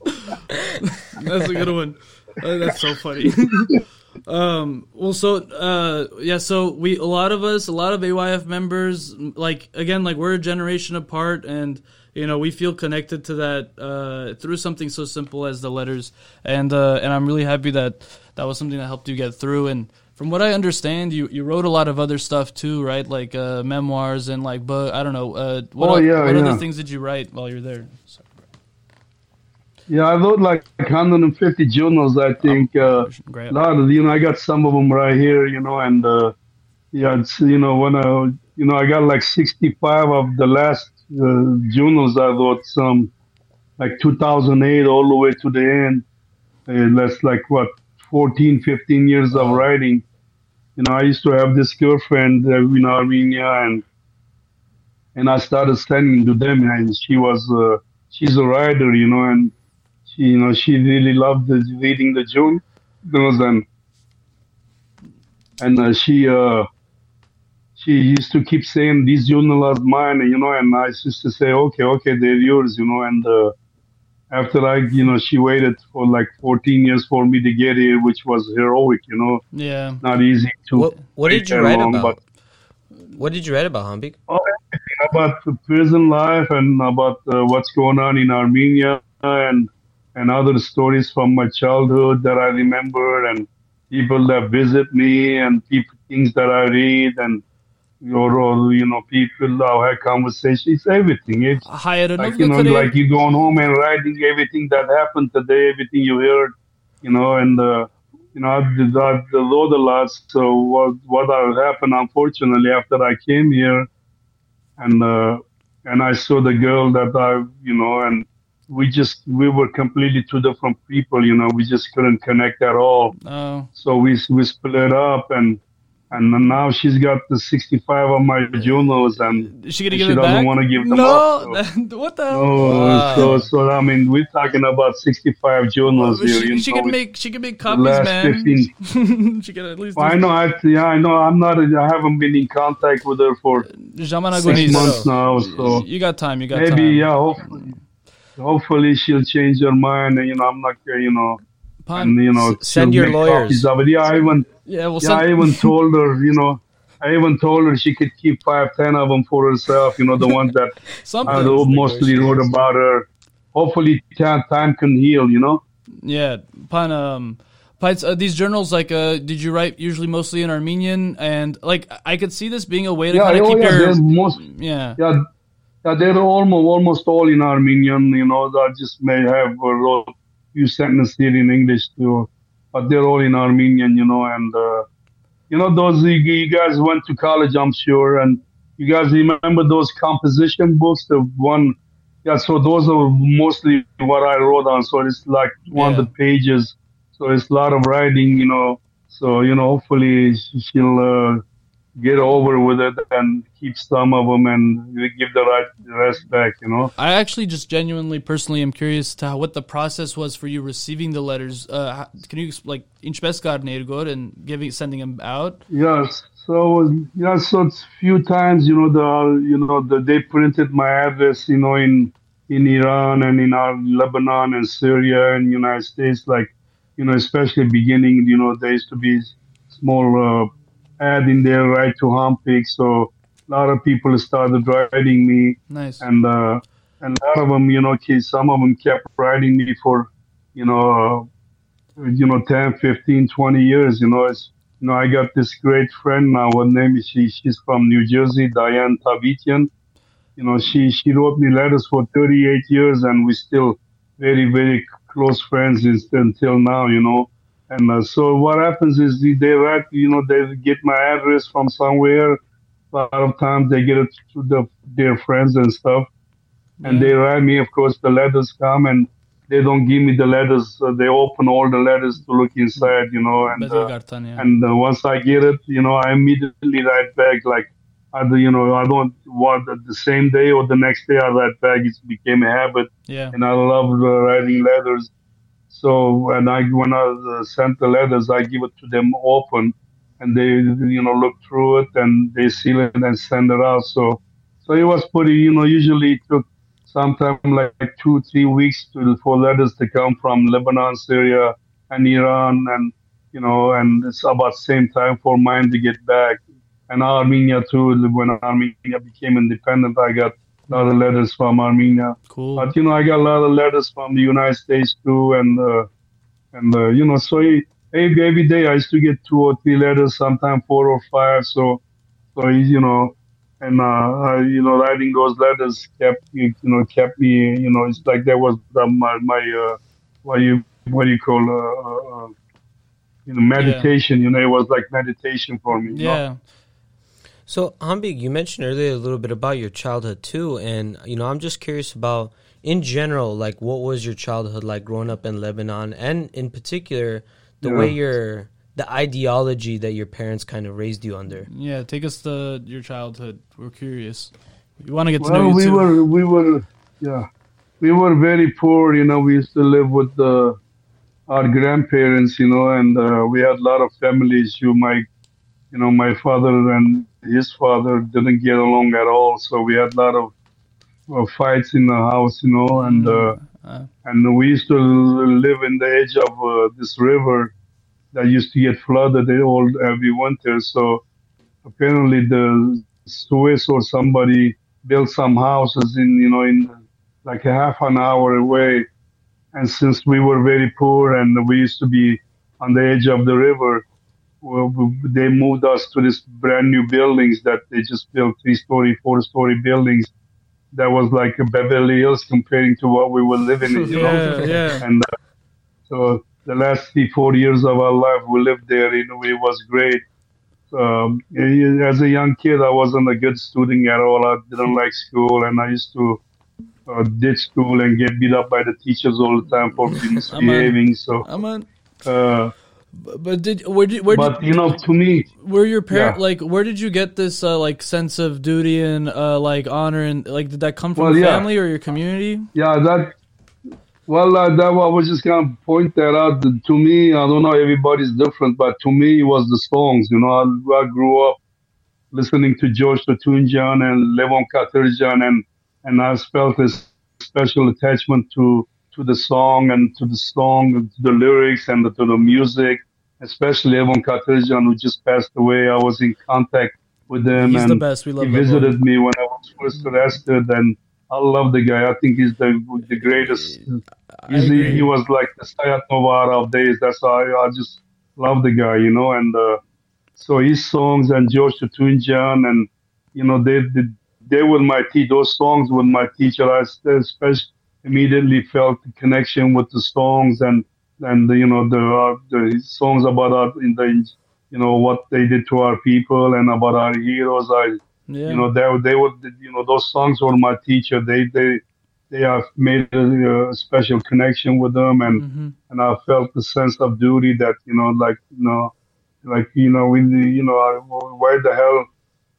That's a good one. Uh, that's so funny. um, well, so uh, yeah, so we a lot of us, a lot of AYF members, like again, like we're a generation apart, and you know we feel connected to that uh, through something so simple as the letters, and uh, and I'm really happy that that was something that helped you get through and. From what I understand, you, you wrote a lot of other stuff too, right? Like uh, memoirs and like, but I don't know. Uh, what Oh, yeah, what other yeah. things did you write while you're there? Yeah, I wrote like 150 journals, I think. Uh, Great. a lot of, you know, I got some of them right here, you know, and uh, yeah, it's, you know, when I, you know, I got like 65 of the last uh, journals I wrote, some like 2008 all the way to the end. Uh, that's like what 14, 15 years of writing. You know, I used to have this girlfriend uh, in Armenia, and and I started sending to them, and she was uh, she's a writer, you know, and she, you know, she really loved the, reading the journals, and and uh, she uh, she used to keep saying this journal are mine, you know, and I used to say, okay, okay, they're yours, you know, and uh, after I, you know, she waited for like 14 years for me to get here, which was heroic, you know, Yeah. not easy to. What What did you that write long, about? What did you write about, Hambik? But about the prison life and about uh, what's going on in Armenia and and other stories from my childhood that I remember and people that visit me and people things that I read and or you know people had conversations. Everything. It's like you know, like you going home and writing everything that happened today, everything you heard, you know, and uh, you know, I've, I've wrote a lot. So what what happened, unfortunately, after I came here, and uh, and I saw the girl that I, you know, and we just we were completely two different people, you know, we just couldn't connect at all. Oh, So we we split up and. And now she's got the 65 of my journals, and is she gonna She it doesn't wanna give them no, up, what the Wow. so so I mean, we're talking about 65 journals But here. she, she know, can make she can make copies, last man. 15. she can at least. I know. I yeah, I know. I'm not. I haven't been in contact with her for Jamana six months now. So You got time. You got maybe time. yeah. Hopefully, hopefully she'll change her mind. And you know, I'm not. You know, Pan- and you know, send your lawyers. of it. Yeah, I even yeah, well, yeah, send, I even told her. You know. I even told her she could keep five, ten of them for herself. You know, the ones that. I mostly wrote about her. Hopefully, time, time can heal. You know. Yeah, Pan. Um, Pites, uh, these journals, like, uh, did you write usually mostly in Armenian? And like, I could see this being a way to Yeah, kind of oh, keep yeah, your most. Yeah, yeah, they're almost almost all in Armenian. You know, I just may have wrote few sentences here in English too, but they're all in Armenian, you know. And uh, you know, those you, you guys went to college, I'm sure, and you guys remember those composition books, the one. Yeah, so those are mostly what I wrote on. So it's like one Yeah. of the pages. So it's a lot of writing, you know. So you know, hopefully she'll uh, get over with it and keep some of them and give the right rest back, you know. I actually just genuinely, personally, am curious to how, what the process was for you receiving the letters. Uh, can you like inchbeskar Nergod and giving sending them out? Yes. So yeah, so it's few times, you know, the you know the they printed my address, you know, in in Iran and in our Lebanon and Syria and United States, like you know, especially beginning, you know, there used to be small uh, ad in there, right to Hampik. So a lot of people started writing me, Nice. and uh, and a lot of them, you know, some of them kept writing me for, you know, uh, you know, 10, 15, 20 years. You know, it's you know, I got this great friend now. Her name is she. She's from New Jersey, Diane Tavitian. You know, she she wrote me letters for 38 years, and we're still very very close friends until now. You know, and uh, so what happens is they write. You know, they get my address from somewhere. A lot of times they get it to the, their friends and stuff, and they write me. Of course, the letters come and they don't give me the letters. Uh, they open all the letters to look inside. You know, and. Uh, and uh, once I get it, you know, I immediately write back like, either you know, I don't want the same day or the next day I write back. It became a habit, yeah. and I love uh, writing letters. So, I when I uh, sent the letters, I give it to them open, and they you know look through it and they seal it and send it out. So, so it was pretty. You know, usually it took sometime like two three weeks to, for letters to come from Lebanon, Syria, and Iran, and you know, and it's about same time for mine to get back. And Armenia too. When Armenia became independent, I got a lot of letters from Armenia. Cool. But you know, I got a lot of letters from the United States too, and uh, and uh, you know, so every, every day I used to get two or three letters, sometimes four or five. So, so you know, and uh, I, you know, writing those letters kept you know kept me, you know, it's like that was the, my my uh, what you what do you call uh, uh, uh, you know meditation. You know, it was like meditation for me. Yeah. know? Yeah. So, Hambig, you mentioned earlier a little bit about your childhood too, and you know, I'm just curious about, in general, like what was your childhood like growing up in Lebanon, and in particular, the Yeah. way your the ideology that your parents kind of raised you under. Yeah. Take us to your childhood. We're curious. We want to get to know Well, you we too. were we were yeah, we were very poor. You know, we used to live with the, our grandparents. You know, and uh, we had a lot of families. You my, you know, my father and his father didn't get along at all. So we had a lot of uh, fights in the house. You know, and uh, Uh, and we used to live in the edge of uh, this river that used to get flooded all every winter. So apparently the Swiss or somebody built some houses in you know in like a half an hour away. And since we were very poor and we used to be on the edge of the river, they moved us to this brand new buildings that they just built three story, four story buildings. That was like a Beverly Hills comparing to what we were living in, you know. yeah. Yeah. And uh, so the last three, four years of our life, we lived there. You know, it was great. Um, as a young kid, I wasn't a good student at all. I didn't like school, and I used to uh, ditch school and get beat up by the teachers all the time for misbehaving. So, uh, But did where did where but did you know, to me, were your parent Yeah. like where did you get this uh, like sense of duty and uh, like honor and like did that come from Well, the yeah. family or your community? Yeah, that. Well, uh, that I was just gonna point that out. To me, I don't know. Everybody's different, but to me, it was the songs. You know, I, I grew up listening to George Tutunjian and Levon Katerjan, and and I felt this special attachment to to the song and to the song, and to the lyrics, and to the music. Especially Levon Katerjan, who just passed away. I was in contact with him, He's and the best. We love he visited me when I was first arrested, and I love the guy. I think he's the the greatest. He, he was like the Sayat Novara of days. That's why I, I just love the guy, you know. And uh, so his songs and George Tutunjian, and you know, they, they they were my teacher. Those songs were my teacher. I especially immediately felt the connection with the songs and and the, you know the uh, the songs about our in the you know what they did to our people and about our heroes. I Yeah. you know they they were you know those songs were my teacher. They they they have made a, a special connection with them and Mhm. and I felt the sense of duty that you know like you know like you know we you know why the hell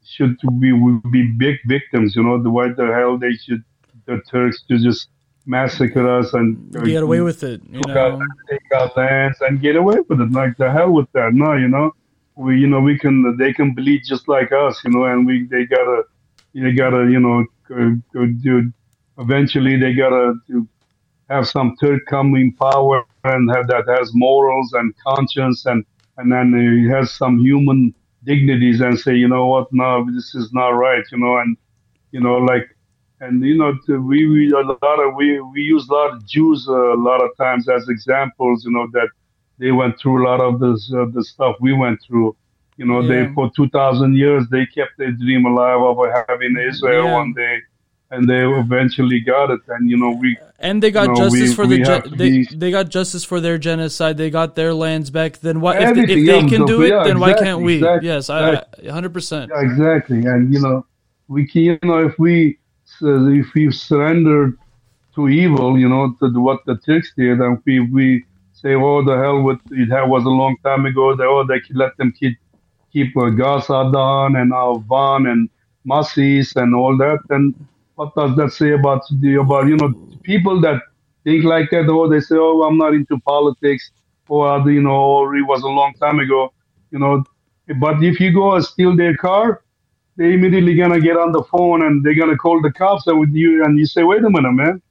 should we be big victims you know the why the hell they should the Turks to just massacre us and Get away uh, with it, you our- know. take our lands and get away with it. Like the hell with that. No, you know, we you know we can they can bleed just like us, you know, and we they gotta they gotta you know go, go do. Eventually, they gotta do, have some third coming power and have that has morals and conscience and and then he has some human dignities and say, you know what, no, this is not right, you know, and you know like and you know we we a lot of we we use a lot of Jews uh, a lot of times as examples you know that they went through a lot of this uh, the stuff we went through you know Yeah. they for 2000 years they kept their dream alive of having Israel Yeah. one day and they eventually got it and you know we And they got No, justice we- for the we gen- have to they be- they got justice for their genocide. They got their lands back. Then why if they, if they can do yeah, it? Then why can't we? exactly, yes, I exactly. hundred percent. Yeah, exactly. And you know, we can, you know, if we uh, if we surrender to evil, you know, to what the Turks did, and we we say, oh, the hell with it was a long time ago. That oh, they let them keep keep uh, Kars Ardahan and Van and Masis and all that. And what does that say about the about you know people that think like that? Oh, they say, oh, I'm not into politics, or you know, or it was a long time ago, you know. But if you go and steal their car, they immediately gonna get on the phone and they're gonna call the cops and with you and you say, wait a minute, man,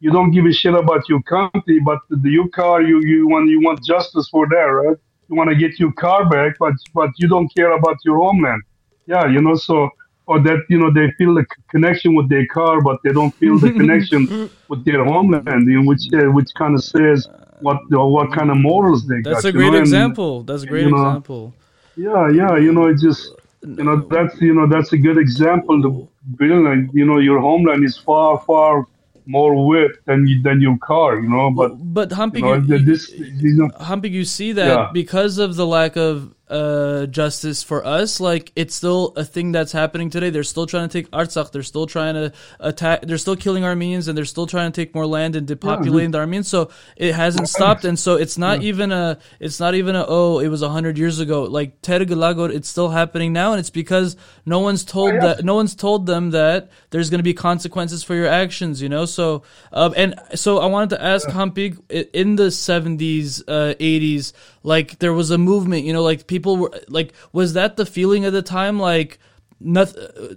you don't give a shit about your country, but the, your car, you you want you want justice for that, right? You want to get your car back, but but you don't care about your homeland. Yeah, you know, so or that you know they feel the connection with their car, but they don't feel the connection with their homeland, in which uh, which kind of says what what kind of morals they got. That's a you great know, and- example. That's a great you know, example. yeah, yeah, you know, it just you know that's you know that's a good example to build. And, you know, your homeland is far far more worth than you, than your car. You know, but But humping you know, you, this you know, Humpy, you see that Yeah. because of the lack of uh, justice for us, like it's still a thing that's happening today. They're still trying to take Artsakh. They're still trying to attack. They're still killing Armenians, and they're still trying to take more land and depopulating the Armenians. So it hasn't stopped, and so it's not even a. It's not even a. Oh, it was a hundred years ago. Like Tergalago, it's still happening now, and it's because no one's told yeah. that. No one's told them that there's going to be consequences for your actions. You know. So um, and so I wanted to ask Humpy i- in the 70s, uh, 80s, like there was a movement. You know, like people were like, was that the feeling at the time? Like. No,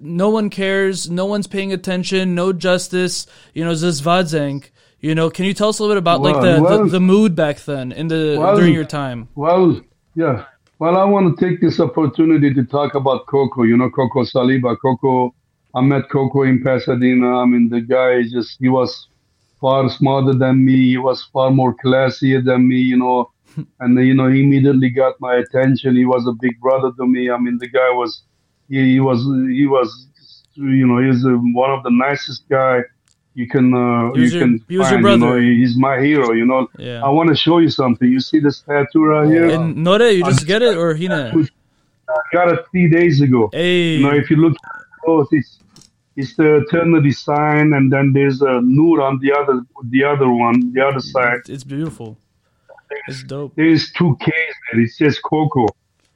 no one cares. No one's paying attention. No justice. You know, zazvadzenk. You know, can you tell us a little bit about like the, well- the, the mood back then in the Well- during your time? well, yeah. Well, I want to take this opportunity to talk about Koko. You know, Koko Saliba. Koko, I met Koko in Pasadena. I mean, the guy just he was far smarter than me. He was far more classier than me. You know, and you know, he immediately got my attention. He was a big brother to me. I mean, the guy was he, he was he was you know he's uh, one of the nicest guy you can uh, you your- can he was your find. You brother. know, he's my hero. You know, Yeah. I want to show you something. You see this tattoo right here? And Nore, you just get it or Hina? I got it three days ago. Hey, You know, if you look close, it's it's the eternity sign, and then there's a nur on the other the other one, the other side. it's beautiful. It's dope. There is two K's there. It says Koko,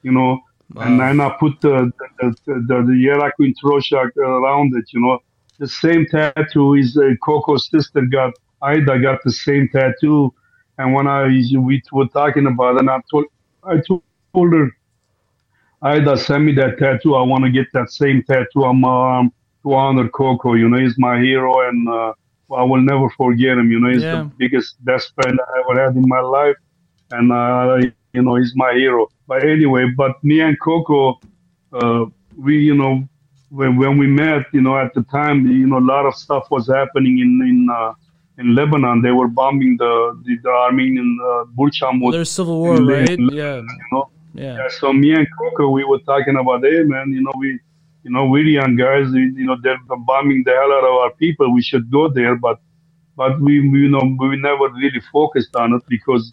you know, and then I put the the the, the, the Yeraku Troshak around it. You know, the same tattoo is uh, Koko's sister got. Ida got the same tattoo, and when I we were talking about it, and I told I told her Ida, send me that tattoo. I want to get that same tattoo on my arm to honor Koko. You know, he's my hero, and uh, I will never forget him. You know, he's Yeah. the biggest, best friend I ever had in my life, and uh, you know, he's my hero. But anyway, but me and Koko, uh, we, you know, when when we met, you know, at the time, you know, a lot of stuff was happening in in uh, in Lebanon. They were bombing the the, the Armenian uh, Bourj Hammoud. There's civil war, right? in Yeah, You know, yeah. yeah, so me and Koko, we were talking about, hey man, you know, we, you know, we're young guys, we, you know, they're bombing the hell out of our people. We should go there, but but we, we you know we never really focused on it because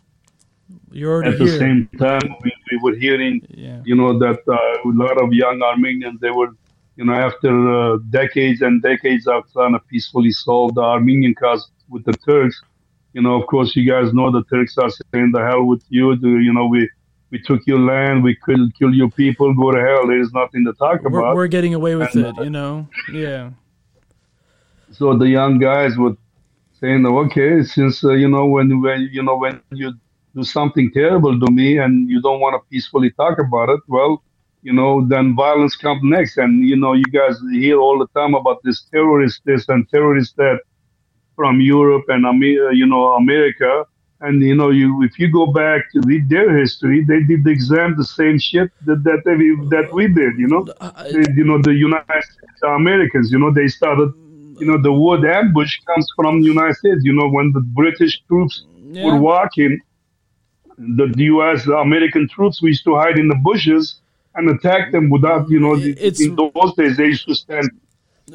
You're already at the here. same time we, we were hearing yeah. you know that uh, a lot of young Armenians they were you know after uh, decades and decades of trying to peacefully solve the Armenian cause with the Turks you know of course you guys know the Turks are saying the hell with you you know we we took your land we could kill your people go to hell there is nothing to talk We're, about we're getting away with And, it, you know? Yeah. so the young guys were saying, okay, since uh, you know when when you know when you do something terrible to me and you don't want to peacefully talk about it, well, you know, then violence comes next. And you know, you guys hear all the time about this terrorist this and terrorist that from Europe and uh, you know America. And you know, you if you go back to read their history, they did the exam the same shit that that we, that we did. You know, They- you know the United States Americans. You know, they started. You know, the word ambush comes from the United States. You know, when the British troops Yeah. were walking, the, the U.S. the American troops we used to hide in the bushes and attack them without. You know, It's- in those days they used to stand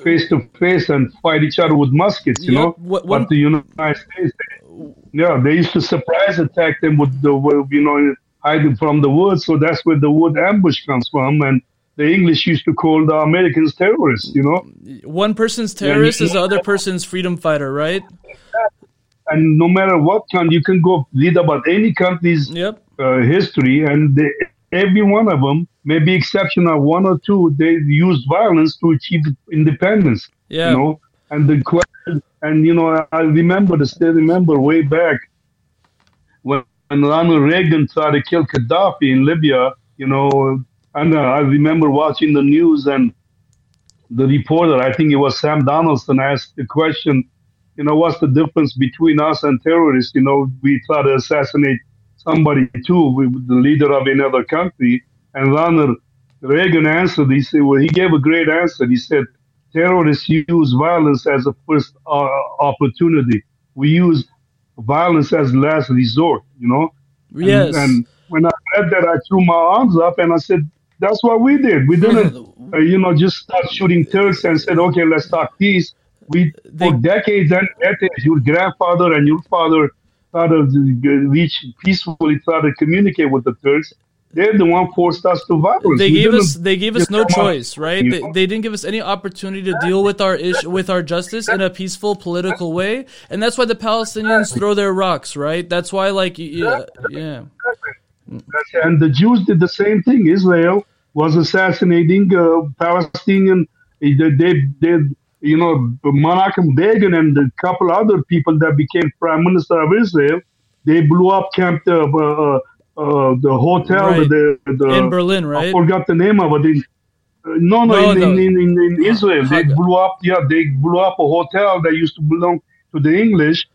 face to face and fight each other with muskets. You Yep. know, What- one- but the United States, they, yeah, they used to surprise attack them with the you know hiding from the woods. So that's where the word ambush comes from, and the English used to call the Americans terrorists. You know. One person's Yeah, terrorist is know- the other person's freedom fighter, right? And no matter what country, you can go read about any country's Yep. uh, history, and they, every one of them, maybe exception of one or two, they used violence to achieve independence. Yeah. You know, and the question, and you know, I remember, I still remember way back when, when Ronald Reagan tried to kill Gaddafi in Libya. You know, and uh, I remember watching the news and the reporter, I think it was Sam Donaldson, asked the question, you know, what's the difference between us and terrorists? You know, we try to assassinate somebody too, the leader of another country. And Ronald Reagan answered, he said, well, he gave a great answer. He said, terrorists use violence as a first uh, opportunity. We use violence as last resort, you know? And- Yes. And, when I read that, I threw my arms up and I said, that's what we did. We didn't, uh, you know, just start shooting Turks and said, okay, let's talk peace. We, They- for decades and decades, your grandfather and your father tried to reach peacefully, try to communicate with the Turks. They're the one forced us to violence. they We gave us they gave us no out, choice, right? They, they didn't give us any opportunity to deal with our ish with our justice in a peaceful political way, and that's why the Palestinians throw their rocks, right? That's why, like, yeah, yeah, And the Jews did the same thing. Israel was assassinating uh, Palestinian. They, they, they, you know, Menachem Begin and a couple other people that became prime minister of Israel. They blew up Camp uh, uh, uh, the hotel Right. the, the, in Berlin, right? I forgot the name of it. In, uh, no, no, No, in, no. In, in, in, Israel, they blew up. Yeah, they blew up a hotel that used to belong to the English.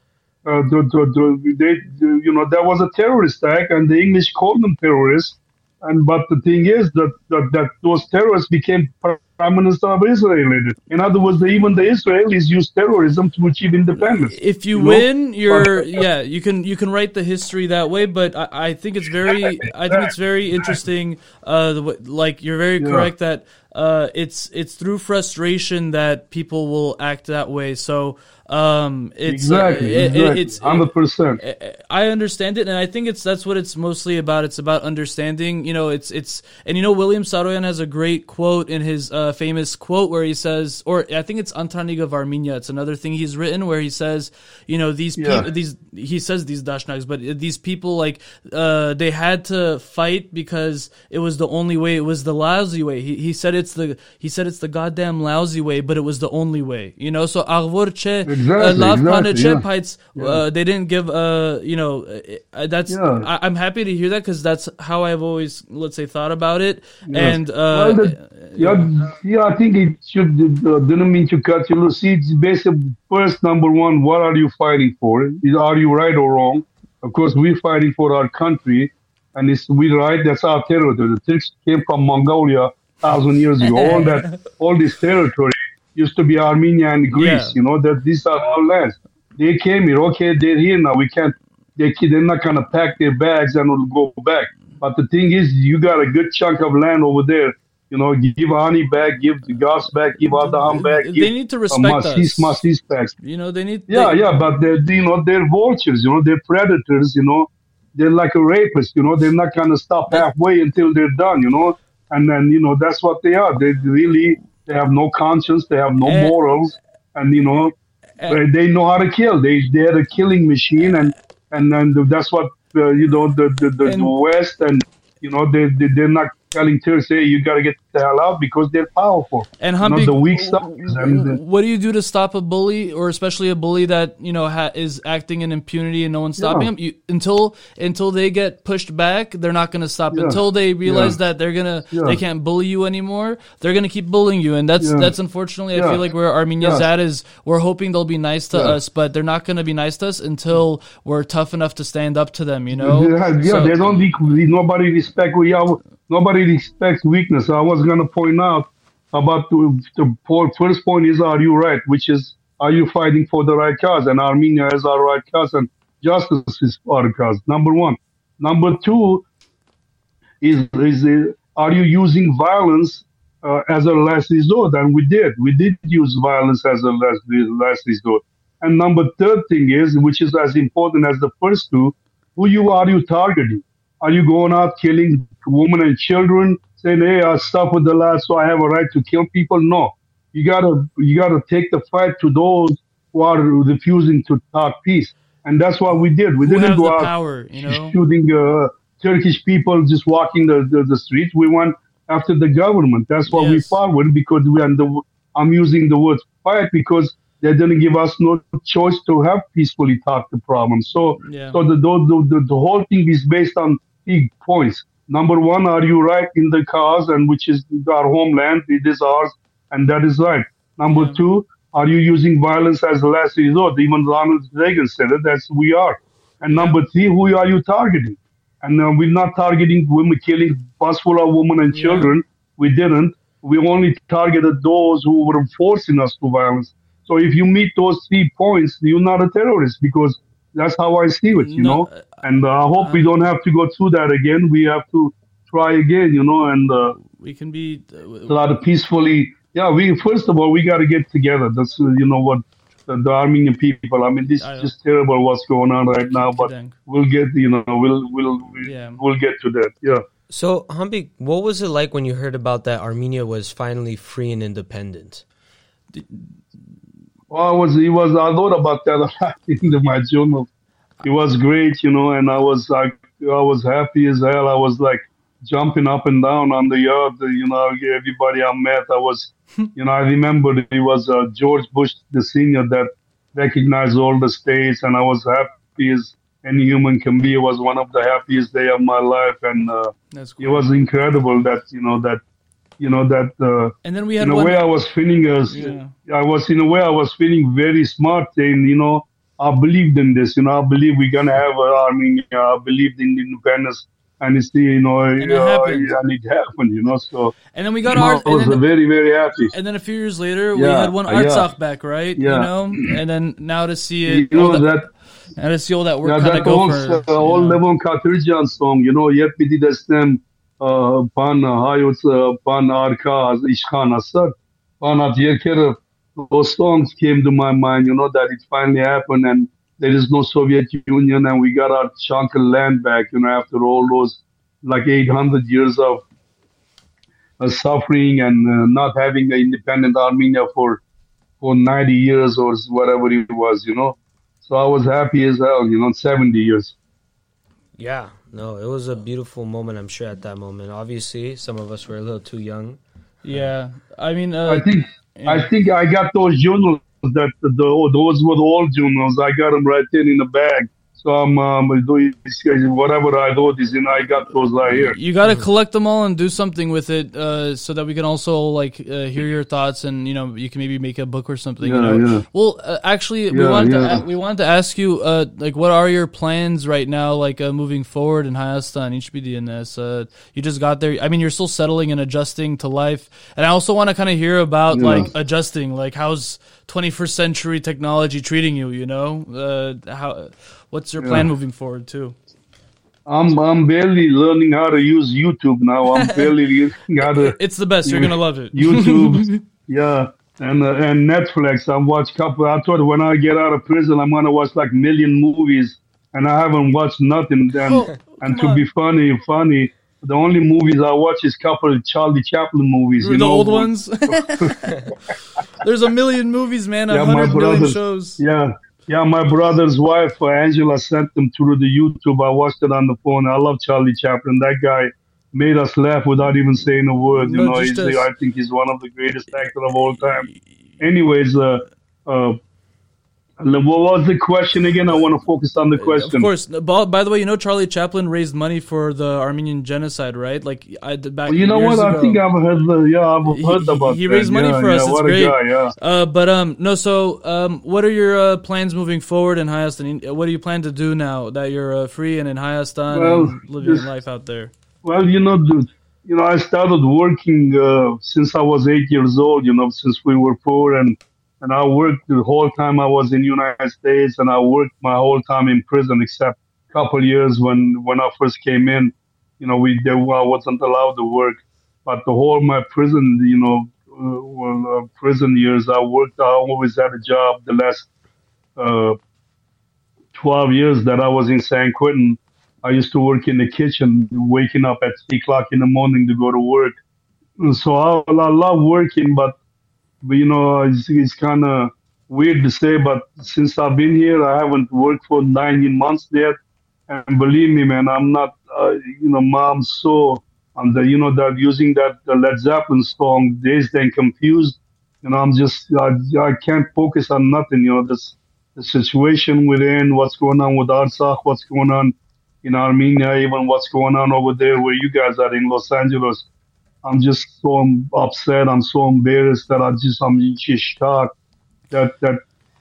Uh, the, the, the, they, the, you know, that was a terrorist attack, and the English called them terrorists. And but the thing is that that, that those terrorists became prime minister of Israel. later. In other words, even the Israelis use terrorism to achieve independence. if you know? win, you're yeah. You can you can write the history that way, but I, I think it's very I think it's very interesting. Uh, the, like you're very Yeah. correct that uh, it's it's through frustration that people will act that way. So um, it's uh, exactly, it- it- exactly, it's hundred percent. I understand it, and I think it's that's what it's mostly about. It's about understanding. You know, it's it's and you know William Saroyan has a great quote in his uh, famous quote where he says, or I think it's Antranig of Armenia. It's another thing he's written where he says, you know, these Yeah. people, these he says these Dashnags, but these people like uh, they had to fight because it was the only way. It was the lousy way. He, he said it's the he said it's the goddamn lousy way, but it was the only way. You know, so Arvor Exactly, Lav exactly, Pane Che yeah. Pites, uh, they didn't give uh you know uh, that's Yeah. I, I'm happy to hear that because that's how I've always let's say thought about it Yes. and uh well, the, yeah, yeah, I think it should. Uh, didn't mean to cut you. See, it's basically first number one. What are you fighting for? Is- Are you right or wrong? Of course, we're fighting for our country, and it's we right. That's our territory. The Turks came from Mongolia thousand years ago. all that, all this territory used to be Armenia and Greece. Yeah. You know that these are our lands. They came here. Okay, they're here now. We can't. They they're not gonna pack their bags and go back. But the thing is, you got a good chunk of land over there You know, give Ani back, give the gas back, give Ardahan back. They give, need to uh, respect Masis, us. Masis back. You know, they need. Yeah, they- yeah, but they're you know they're vultures. You know, they're predators. You know, they're like a rapist. You know, they're not gonna stop halfway until they're done. You know, and then you know that's what they are. They really they have no conscience. They have no And- morals, and you know And- they know how to kill. They they're a killing machine, and and then that's what uh, you know the the, the, And- the West and you know they, they they're not telling Turks, hey, you got to get the hell out because they're powerful. And you the weak uh, what do you do to stop a bully, or especially a bully that you know ha- is acting in impunity and no one's stopping Yeah. him? You, until until they get pushed back, they're not going to stop. Yeah. Until they realize Yeah. that they're gonna they can't bully you anymore, they're going to keep bullying you, and that's that's unfortunately I feel like where Armenia's Yeah. at is we're hoping they'll be nice to us, but they're not going to be nice to us until we're tough enough to stand up to them. You know? Yeah, So- they don't. Nobody respect. Yeah, nobody respects weakness. I was gonna point out about the, the first point is are you right, which is are you fighting for the right cause, and Armenia is our right cause, and justice is our cause. Number one. Number two is is uh, are you using violence uh, as a last resort? And we did. We did use violence as a last last resort. And number third thing is, which is as important as the first two, who you are you targeting? Are you going out killing women and children, saying, "Hey, I stop with the law, so I have a right to kill people"? No, you gotta you gotta take the fight to those who are refusing to talk peace, and that's what we did. We Who didn't go the out power? You know? shooting uh, Turkish people just walking the, the, the streets. We went after the government. That's what we fought with because we and the, I'm using the word fight because they didn't give us no choice to have peacefully talk the problem. So Yeah. so the, the, the, the whole thing is based on big points. Number one, are you right in the cause and which is our homeland? It is ours, and that is right. Number Yeah. two, are you using violence as a last resort? Even Ronald Reagan said it. That's we are. And number three, who are you targeting? And uh, we're not targeting women, killing bus full of women and Yeah. children. We didn't. We only targeted those who were forcing us to violence. So if you meet those three points, you're not a terrorist because that's how I see it, you No, know. And uh, I hope we don't have to go through that again. We have to try again, you know, and uh, We can be. try to peacefully. Yeah, we first of all we got to get together. That's uh, you know what the, the Armenian people. I mean, this I is just terrible what's going on right now. But we'll get you know we'll we'll we'll, Yeah. we'll get to that. Yeah. So, Hambi, what was it like when you heard about that Armenia was finally free and independent? Well, I was it was I thought about that a lot in my journal. It was great, you know, and I was like I was happy as hell. I was like jumping up and down on the yard. You know, everybody I met, I was, you know, I remember it was uh, George Bush the senior that recognized all the states, and I was happy as any human can be. It was one of the happiest day of my life, and uh, it was incredible that you know that you know that. Uh, And then we had in a one. way, I was feeling as Yeah. I was in a way I was feeling very smart, saying, you know, I believed in this. You know, I believe we're gonna have an Armenia. I believed in independence, and it's you know, it uh, happened. and it happened. You know, so and then we got our. I was And then, very very happy. and then a few years later, we had one uh, yeah. Artsakh back, right? Yeah. You know, and then now to see it. You know all that, and to see all that work Yeah, kind of go old, for. uh, you. Levon Katerjan song, you know, yet piti destem uh, pan hayot uh, pan arka ishkan asar pan at yerker. Those songs came to my mind, you know, that it finally happened and there is no Soviet Union and we got our chunk of land back, you know, after all those like 800 years of uh, suffering and uh, not having an independent Armenia for for 90 years or whatever it was, you know. So I was happy as hell, you know, 70 years. Yeah, no, it was a beautiful moment, I'm sure, at that moment. Obviously, some of us were a little too young. Yeah, I mean, uh, I think yeah. I think I got those journals that the, those were the old journals. I got them right there in the bag. So I'm um, whatever I in. I got those right here. You got to collect them all and do something with it, uh, so that we can also like uh, hear your thoughts, and you know you can maybe make a book or something. you Yeah, know? yeah. Well, uh, actually, we Yeah, wanted to yeah. a- we wanted to ask you, uh, like, what are your plans right now, like uh, moving forward in Hayastan, HBDNS? Uh, you just got there. I mean, you're still settling and adjusting to life, and I also want to kind of hear about like adjusting, like how's 21st century technology treating you? You know, uh, how what's your plan Yeah. moving forward too? I'm I'm barely learning how to use YouTube now. I'm barely how to It's the best. You're gonna love it. YouTube. yeah, and uh, and Netflix. I watch couple. I thought when I get out of prison, I'm gonna watch like million movies, and I haven't watched nothing. And Oh, and to be funny, funny. The only movies I watch is couple of Charlie Chaplin movies. You the know, old ones. There's a million movies, man. A Yeah, hundred million shows. Yeah, yeah. My brother's wife, uh, Angela, sent them through the YouTube. I watched it on the phone. I love Charlie Chaplin. That guy made us laugh without even saying a word. You No, know, he's. I think he's one of the greatest actors of all time. Anyways, uh, uh, what was the question again? I want to focus on the question. Of course. By the way, you know Charlie Chaplin raised money for the Armenian genocide, right? Like I back. Well, you know what? I think I've heard. The, yeah, I've heard he- about he that. raised money yeah, for us. Yeah, It's what great. a guy. Yeah. Uh, but um, no. So um, what are your uh, plans moving forward in Hayastan? What do you plan to do now that you're uh, free and in Hayastan Well, and living just- life out there? Well, you know, dude, you know, I started working uh, since I was eight years old. You know, since we were poor, and and I worked the whole time I was in United States, and I worked my whole time in prison, except a couple years when when I first came in. You know, we there, I wasn't allowed to work, but the whole my prison, you know, uh, well, uh, prison years, I worked. I always had a job. The last uh, twelve years that I was in San Quentin. I used to work in the kitchen, waking up at three o'clock in the morning to go to work. And So I, I love working, but, but you know, it's, it's kind of weird to say, but since I've been here, I haven't worked for 19 months yet. And believe me, man, I'm not, uh, you know, mom, so, I'm the, you know, that using that the Led Zeppelin song, Dazed and Confused, you know, I'm just, I, I can't focus on nothing, you know, this, the situation we're what's going on with Artsakh, what's going on in Armenia, even what's going on over there where you guys are in Los Angeles. I'm just so upset. I'm so embarrassed that I just I'm just shocked that that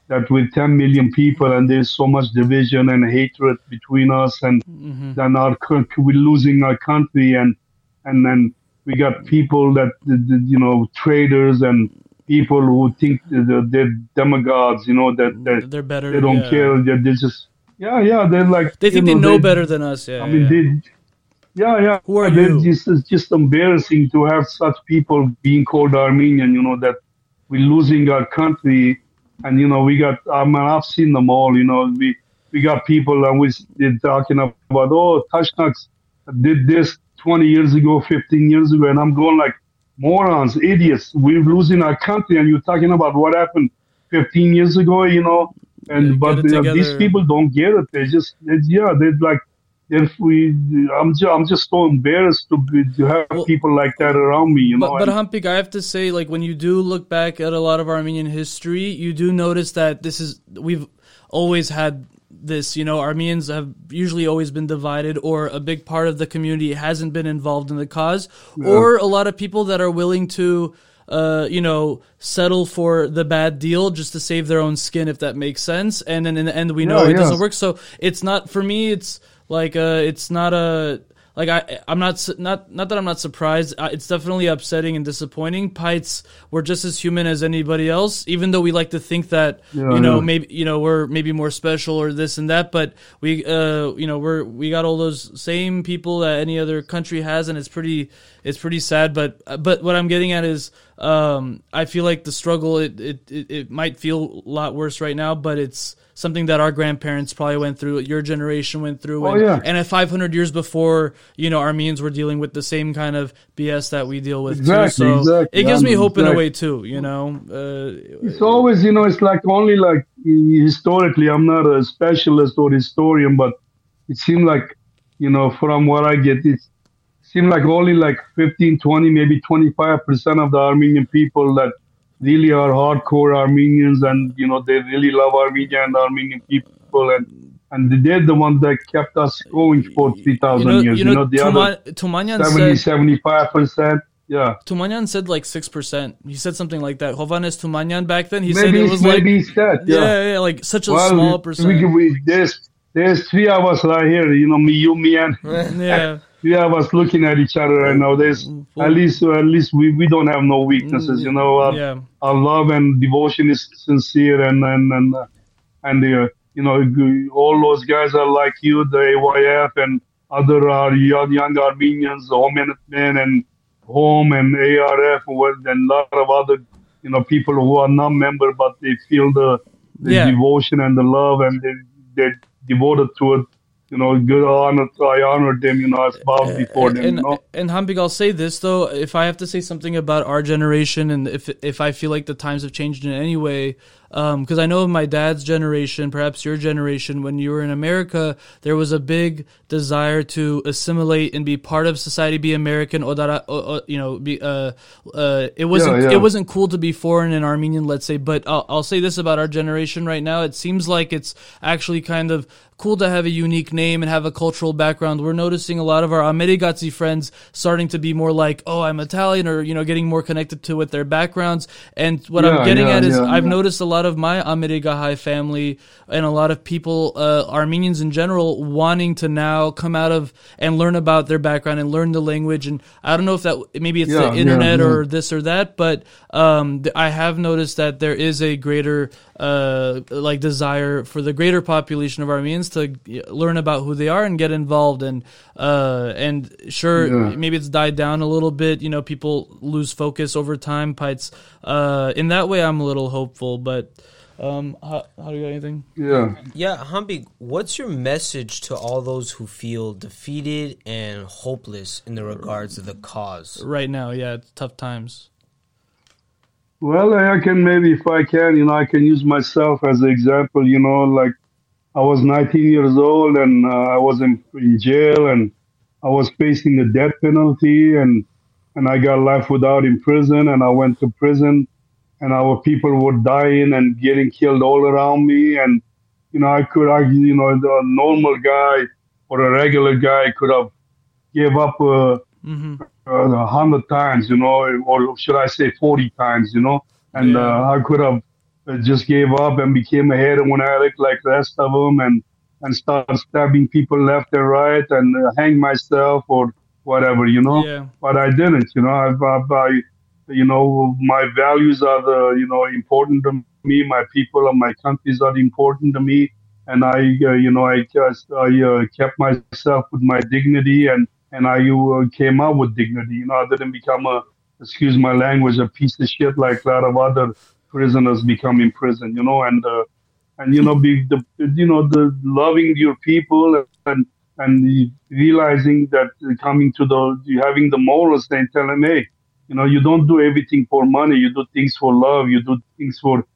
that with 10 million people and there's so much division and hatred between us and mm-hmm. then our we're losing our country and and then we got people that you know traders and people who think that they're demagogues. You know that that They're better. they don't yeah. care. They're, they're just yeah yeah. They're like They think you they know they- better than us. Yeah. I mean, yeah. they, yeah, yeah. Who are you? Just, it's just embarrassing to have such people being called Armenian. You know that we're losing our country, and you know we got. I mean, I've seen them all. You know, we we got people, and we they're talking about oh, Tashnaks did this 20 years ago, 15 years ago, and I'm going like morons, idiots. We're losing our country, and you're talking about what happened 15 years ago. You know, and Yeah, but uh, these people don't get it. They just, they, yeah, they're like if we, I'm just, I'm just so embarrassed to be, to have Well, people like that around me, you know. But, but Hampik, I have to say, like when you do look back at a lot of Armenian history, you do notice that this is we've always had this. You know, Armenians have usually always been divided, or a big part of the community hasn't been involved in the cause, or a lot of people that are willing to. Uh, you know, settle for the bad deal just to save their own skin, if that makes sense. And then in the end, we know Yeah, it yeah. doesn't work. So it's not for me. It's like uh, it's not a like I I'm not not not that I'm not surprised. Uh, it's definitely upsetting and disappointing. Pites we're just as human as anybody else, even though we like to think that Yeah, you know yeah. maybe you know we're maybe more special or this and that. But we uh you know we're we got all those same people that any other country has, and it's pretty it's pretty sad. But but what I'm getting at is um I feel like the struggle it it it, it might feel a lot worse right now, but it's something that our grandparents probably went through, your generation went through, Oh, and, yeah. and at 500 years before, you know, Armenians were dealing with the same kind of BS that we deal with Exactly, too. So exactly. it gives me hope in a way too, you know. Uh, it's always, you know, it's like only like historically, I'm not a specialist or historian, but it seemed like, you know, from what I get, it seemed like only like 15, 20, maybe 25% of the Armenian people that really are hardcore Armenians and, you know, they really love Armenia and Armenian people and and they're the ones that kept us going for 3,000 you know, years. you know, the other Tuma- Tumanyan 70, said 75%. Yeah. Tumanyan said like six percent. He said something like that. Hovanes Tumanyan back then, he said Maybe, it was like maybe it's that. yeah, Yeah. yeah, like such a Well, small we- percent. We, we, there's, there's three of us right here, you know, me, you, me, and yeah, three of us looking at each other right now. There's at least, at least we, we don't have no weaknesses, you know. Our, yeah. our love and devotion is sincere, and and and uh, and uh, you know, all those guys are like you, the AYF, and other uh, young, young Armenians, Home Men and Home and ARF, and a lot of other, you know, people who are not member, but they feel the, the Yeah. devotion and the love, and they they're devoted to it. You know, good honor. I honored them. You know, I bowed eh, before eh, them. and you know, and Hampik, I'll say this though: if I have to say something about our generation, and if if I feel like the times have changed in any way, because I know of my dad's generation, perhaps your generation, when you were in America, there was a big desire to assimilate and be part of society, be American, odara, o- o- you know, be uh, uh, it wasn't Yeah, yeah. it wasn't cool to be foreign and Armenian, let's say. But I'll, I'll say this about our generation right now: it seems like it's actually kind of cool to have a unique name and have a cultural background. We're noticing a lot of our Amerigatsi friends starting to be more like, "Oh, I'm Italian," or you know, getting more connected to with their backgrounds. And what I'm getting yeah, at is, yeah, I've yeah. noticed a lot of my Amerigahai family and a lot of people, uh, Armenians in general, wanting to now come out of and learn about their background and learn the language. And I don't know if that maybe it's Yeah, the internet yeah. or this or that, but um, I have noticed that there is a greater uh, like desire for the greater population of Armenians to learn about who they are and get involved. And uh, and sure, Yeah. maybe it's died down a little bit. You know, people lose focus over time. Pites. Uh, in that way, I'm a little hopeful. But um, how, how do you got anything? yeah. Yeah, Hambi, what's your message to all those who feel defeated and hopeless in the regards of the cause? Right now, yeah, it's tough times. Well, I can maybe, if I can, you know, I can use myself as an example. You know, like I was 19 years old and uh, I was in, in jail and I was facing the death penalty and and I got life without in prison and I went to prison and our people were dying and getting killed all around me and you know I could I you know the normal guy or a regular guy could have gave up. Uh, hmm uh, a hundred times, you know, or should I say forty times, you know, and Yeah. uh, I could have uh, just gave up and became a heroin addict like the rest of them, and and start stabbing people left and right and uh, hang myself or whatever, you know. Yeah. But I didn't, you know. I, I, I, you know, my values are the, you know, important to me. My people and my countries are important to me, and I, uh, you know, I just I uh, kept myself with my dignity and and I uh, came out with dignity. You know, I didn't become a, excuse my language, a piece of shit like a lot of other prisoners become in prison. You know, and uh, and you know, be the you know the loving your people and and realizing that coming to the having the morals and telling hey, you know, you don't do everything for money. You do things for love. You do things for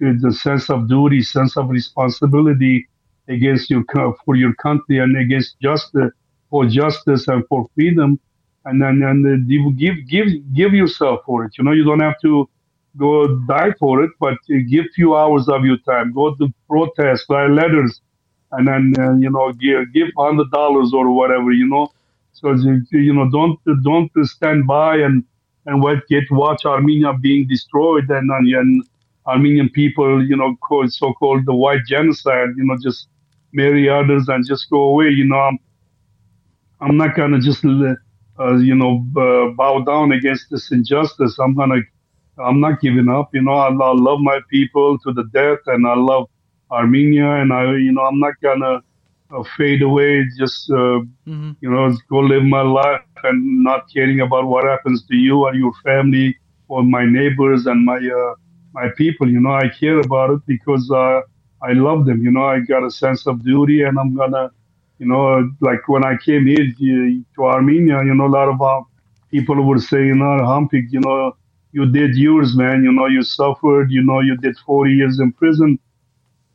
the sense of duty, sense of responsibility against your for your country and against justice for justice and for freedom, and then and you give give give yourself for it. You know, you don't have to go die for it, but give few hours of your time. Go to protest, write letters, and then uh, you know give give hundred dollars or whatever. You know, so you, know don't don't stand by and and get watch Armenia being destroyed and and Armenian people, you know, called so-called the white genocide. You know, just marry others and just go away. You know, I'm not gonna just uh, you know uh, bow down against this injustice. I'm gonna I'm not giving up. You know, I, I love my people to the death, and I love Armenia, and I you know I'm not gonna uh, fade away. Just uh, hmm you know, go live my life and not caring about what happens to you or your family or my neighbors and my uh, my people. You know, I care about it because uh, I love them. You know, I got a sense of duty, and I'm gonna, you know, like when I came here to, Armenia, you know, a lot of uh, people would say, you know, Hampik, you know, you did yours, man. You know, you suffered. You know, you did 40 years in prison.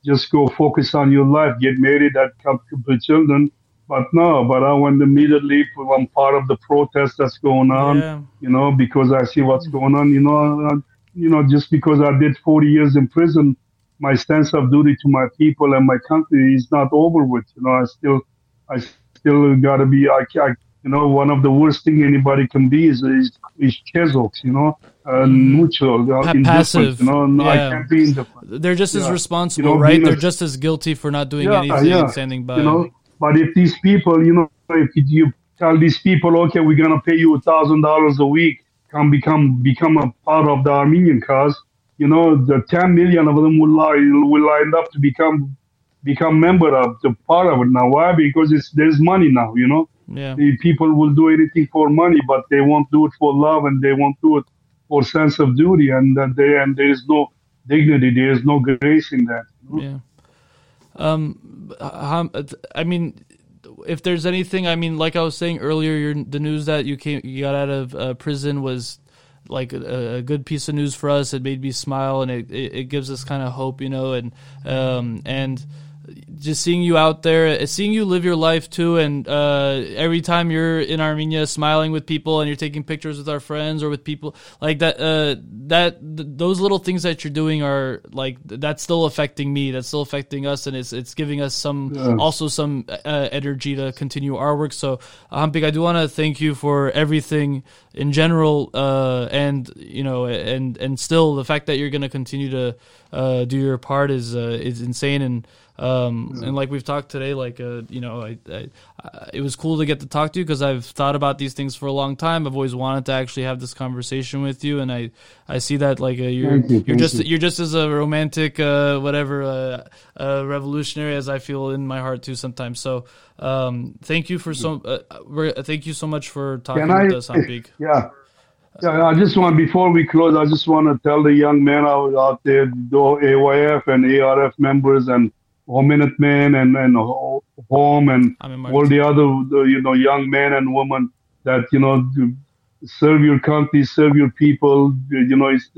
Just go focus on your life, get married, have couple children. But no, but I went immediately. I'm part of the protest that's going on Yeah. you know, because I see what's going on, you know, uh, you know, just because I did 40 years in prison, my sense of duty to my people and my country is not over with. You know, I still, I still got to be, I, I, you know, one of the worst thing anybody can be is is, is Chezoks, you know, uh, neutral, uh, Pa- indifferent, passive, you know, no, I can't be indifferent. They're just as responsible, You know, right? They're just as guilty for not doing Yeah, anything yeah. and standing by. You know, but if these people, you know, if you tell these people, okay, we're gonna pay you a thousand dollars a week, come become become a part of the Armenian cause, you know, the ten million of them will lie will line up to become become member of the part of it now. Why? Because it's there's money now. You know, Yeah. the people will do anything for money, but they won't do it for love, and they won't do it for sense of duty, and that they and there is no dignity, there is no grace in that. you know? Yeah. Um, I mean, if there's anything, I mean, like I was saying earlier, your, the news that you came, you got out of uh, prison was like a, a good piece of news for us. It made me smile, and it, it, it gives us kind of hope, you know, and um, and just seeing you out there, seeing you live your life too, and uh, every time you're in Armenia, smiling with people, and you're taking pictures with our friends or with people like that. Uh, that th- those little things that you're doing are like that's still affecting me. That's still affecting us, and it's it's giving us some Yeah. also some uh, energy to continue our work. So, Hampik, I do want to thank you for everything in general, uh, and you know, and and still the fact that you're going to continue to uh, do your part is uh, is insane and. Um, and like we've talked today, like uh, you know, I, I, I, it was cool to get to talk to you because I've thought about these things for a long time. I've always wanted to actually have this conversation with you, and I, I see that like uh, you're you, you're just you. you're just as a romantic, uh, whatever, uh, uh, revolutionary as I feel in my heart too sometimes. So, um, thank you for so, uh, we're, thank you so much for talking Can I? with us, Hampik. Yeah. Yeah, I just want before we close, I just want to tell the young men out, out there, the AYF and ARF members and Homenetmen and and Ho- Home and all the other the, you know young men and women that you know serve your country, serve your people. You know, it's,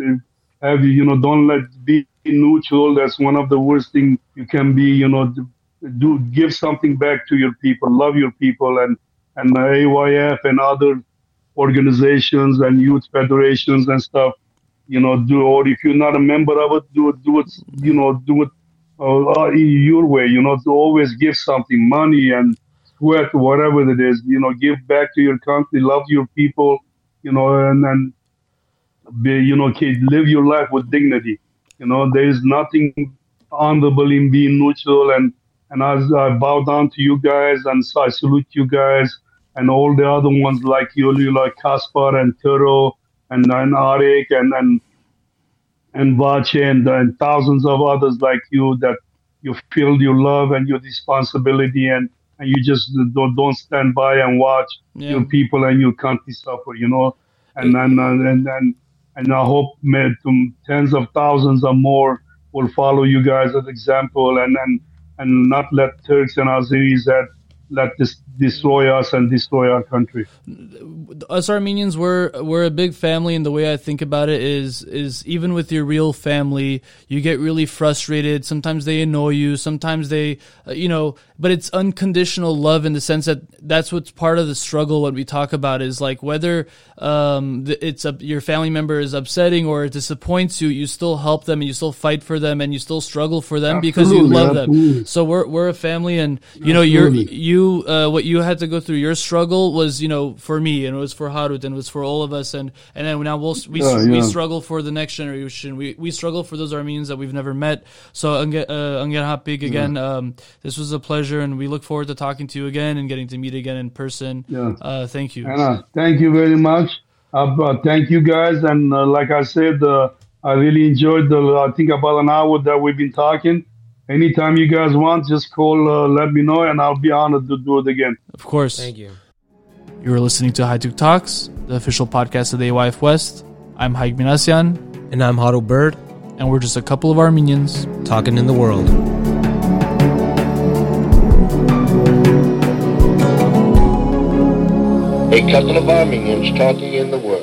have you know don't let be neutral. That's one of the worst thing you can be. You know, do give something back to your people, love your people, and and the AYF and other organizations and youth federations and stuff. You know, do or if you're not a member of it, do it. Do it. You know, do it uh, your way. You know, to always give something, money and sweat, whatever it is. You know, give back to your country, love your people. You know, and then, be, you know, live your life with dignity. You know, there is nothing honorable in being neutral. And and as I bow down to you guys, and so I salute you guys, and all the other ones like you like Kaspar and Turo and and Arik and and and Vache and, and thousands of others like you that you feel your love and your responsibility and, and you just don't, don't stand by and watch Yeah. your people and your country suffer, you know. And and and and, and, and I hope may, to tens of thousands or more will follow you guys as example and and, and not let Turks and Azeris that let this destroy us and destroy our country. us Armenians we're we're a big family and the way I think about it is is even with your real family you get really frustrated. Sometimes they annoy you. Sometimes they uh, you know but it's unconditional love in the sense that that's what's part of the struggle what we talk about is like whether um it's a, your family member is upsetting or it disappoints you you still help them and you still fight for them and you still struggle for them because you Absolutely, love them so we're we're a family and you know you're you uh, what you had to go through your struggle was you know for me and it was for Harut and it was for all of us and and then now we'll we, Yeah, we struggle for the next generation we we struggle for those Armenians that we've never met so Anger uh, Hapig again um, this was a pleasure and we look forward to talking to you again and getting to meet again in person Yeah. uh, thank you Anna, thank you very much. Uh, thank you guys. And uh, like I said, uh, I really enjoyed the, I think about an hour that we've been talking. Anytime you guys want, just call, uh, let me know, and I'll be honored to do it again. of course Thank you. you are listening to Haytoug Talks the official podcast of the AYF West I'm Haig Minasyan And I'm Huddle Bird, and we're just a couple of Armenians talking in the world. A couple of Armenians talking in the world.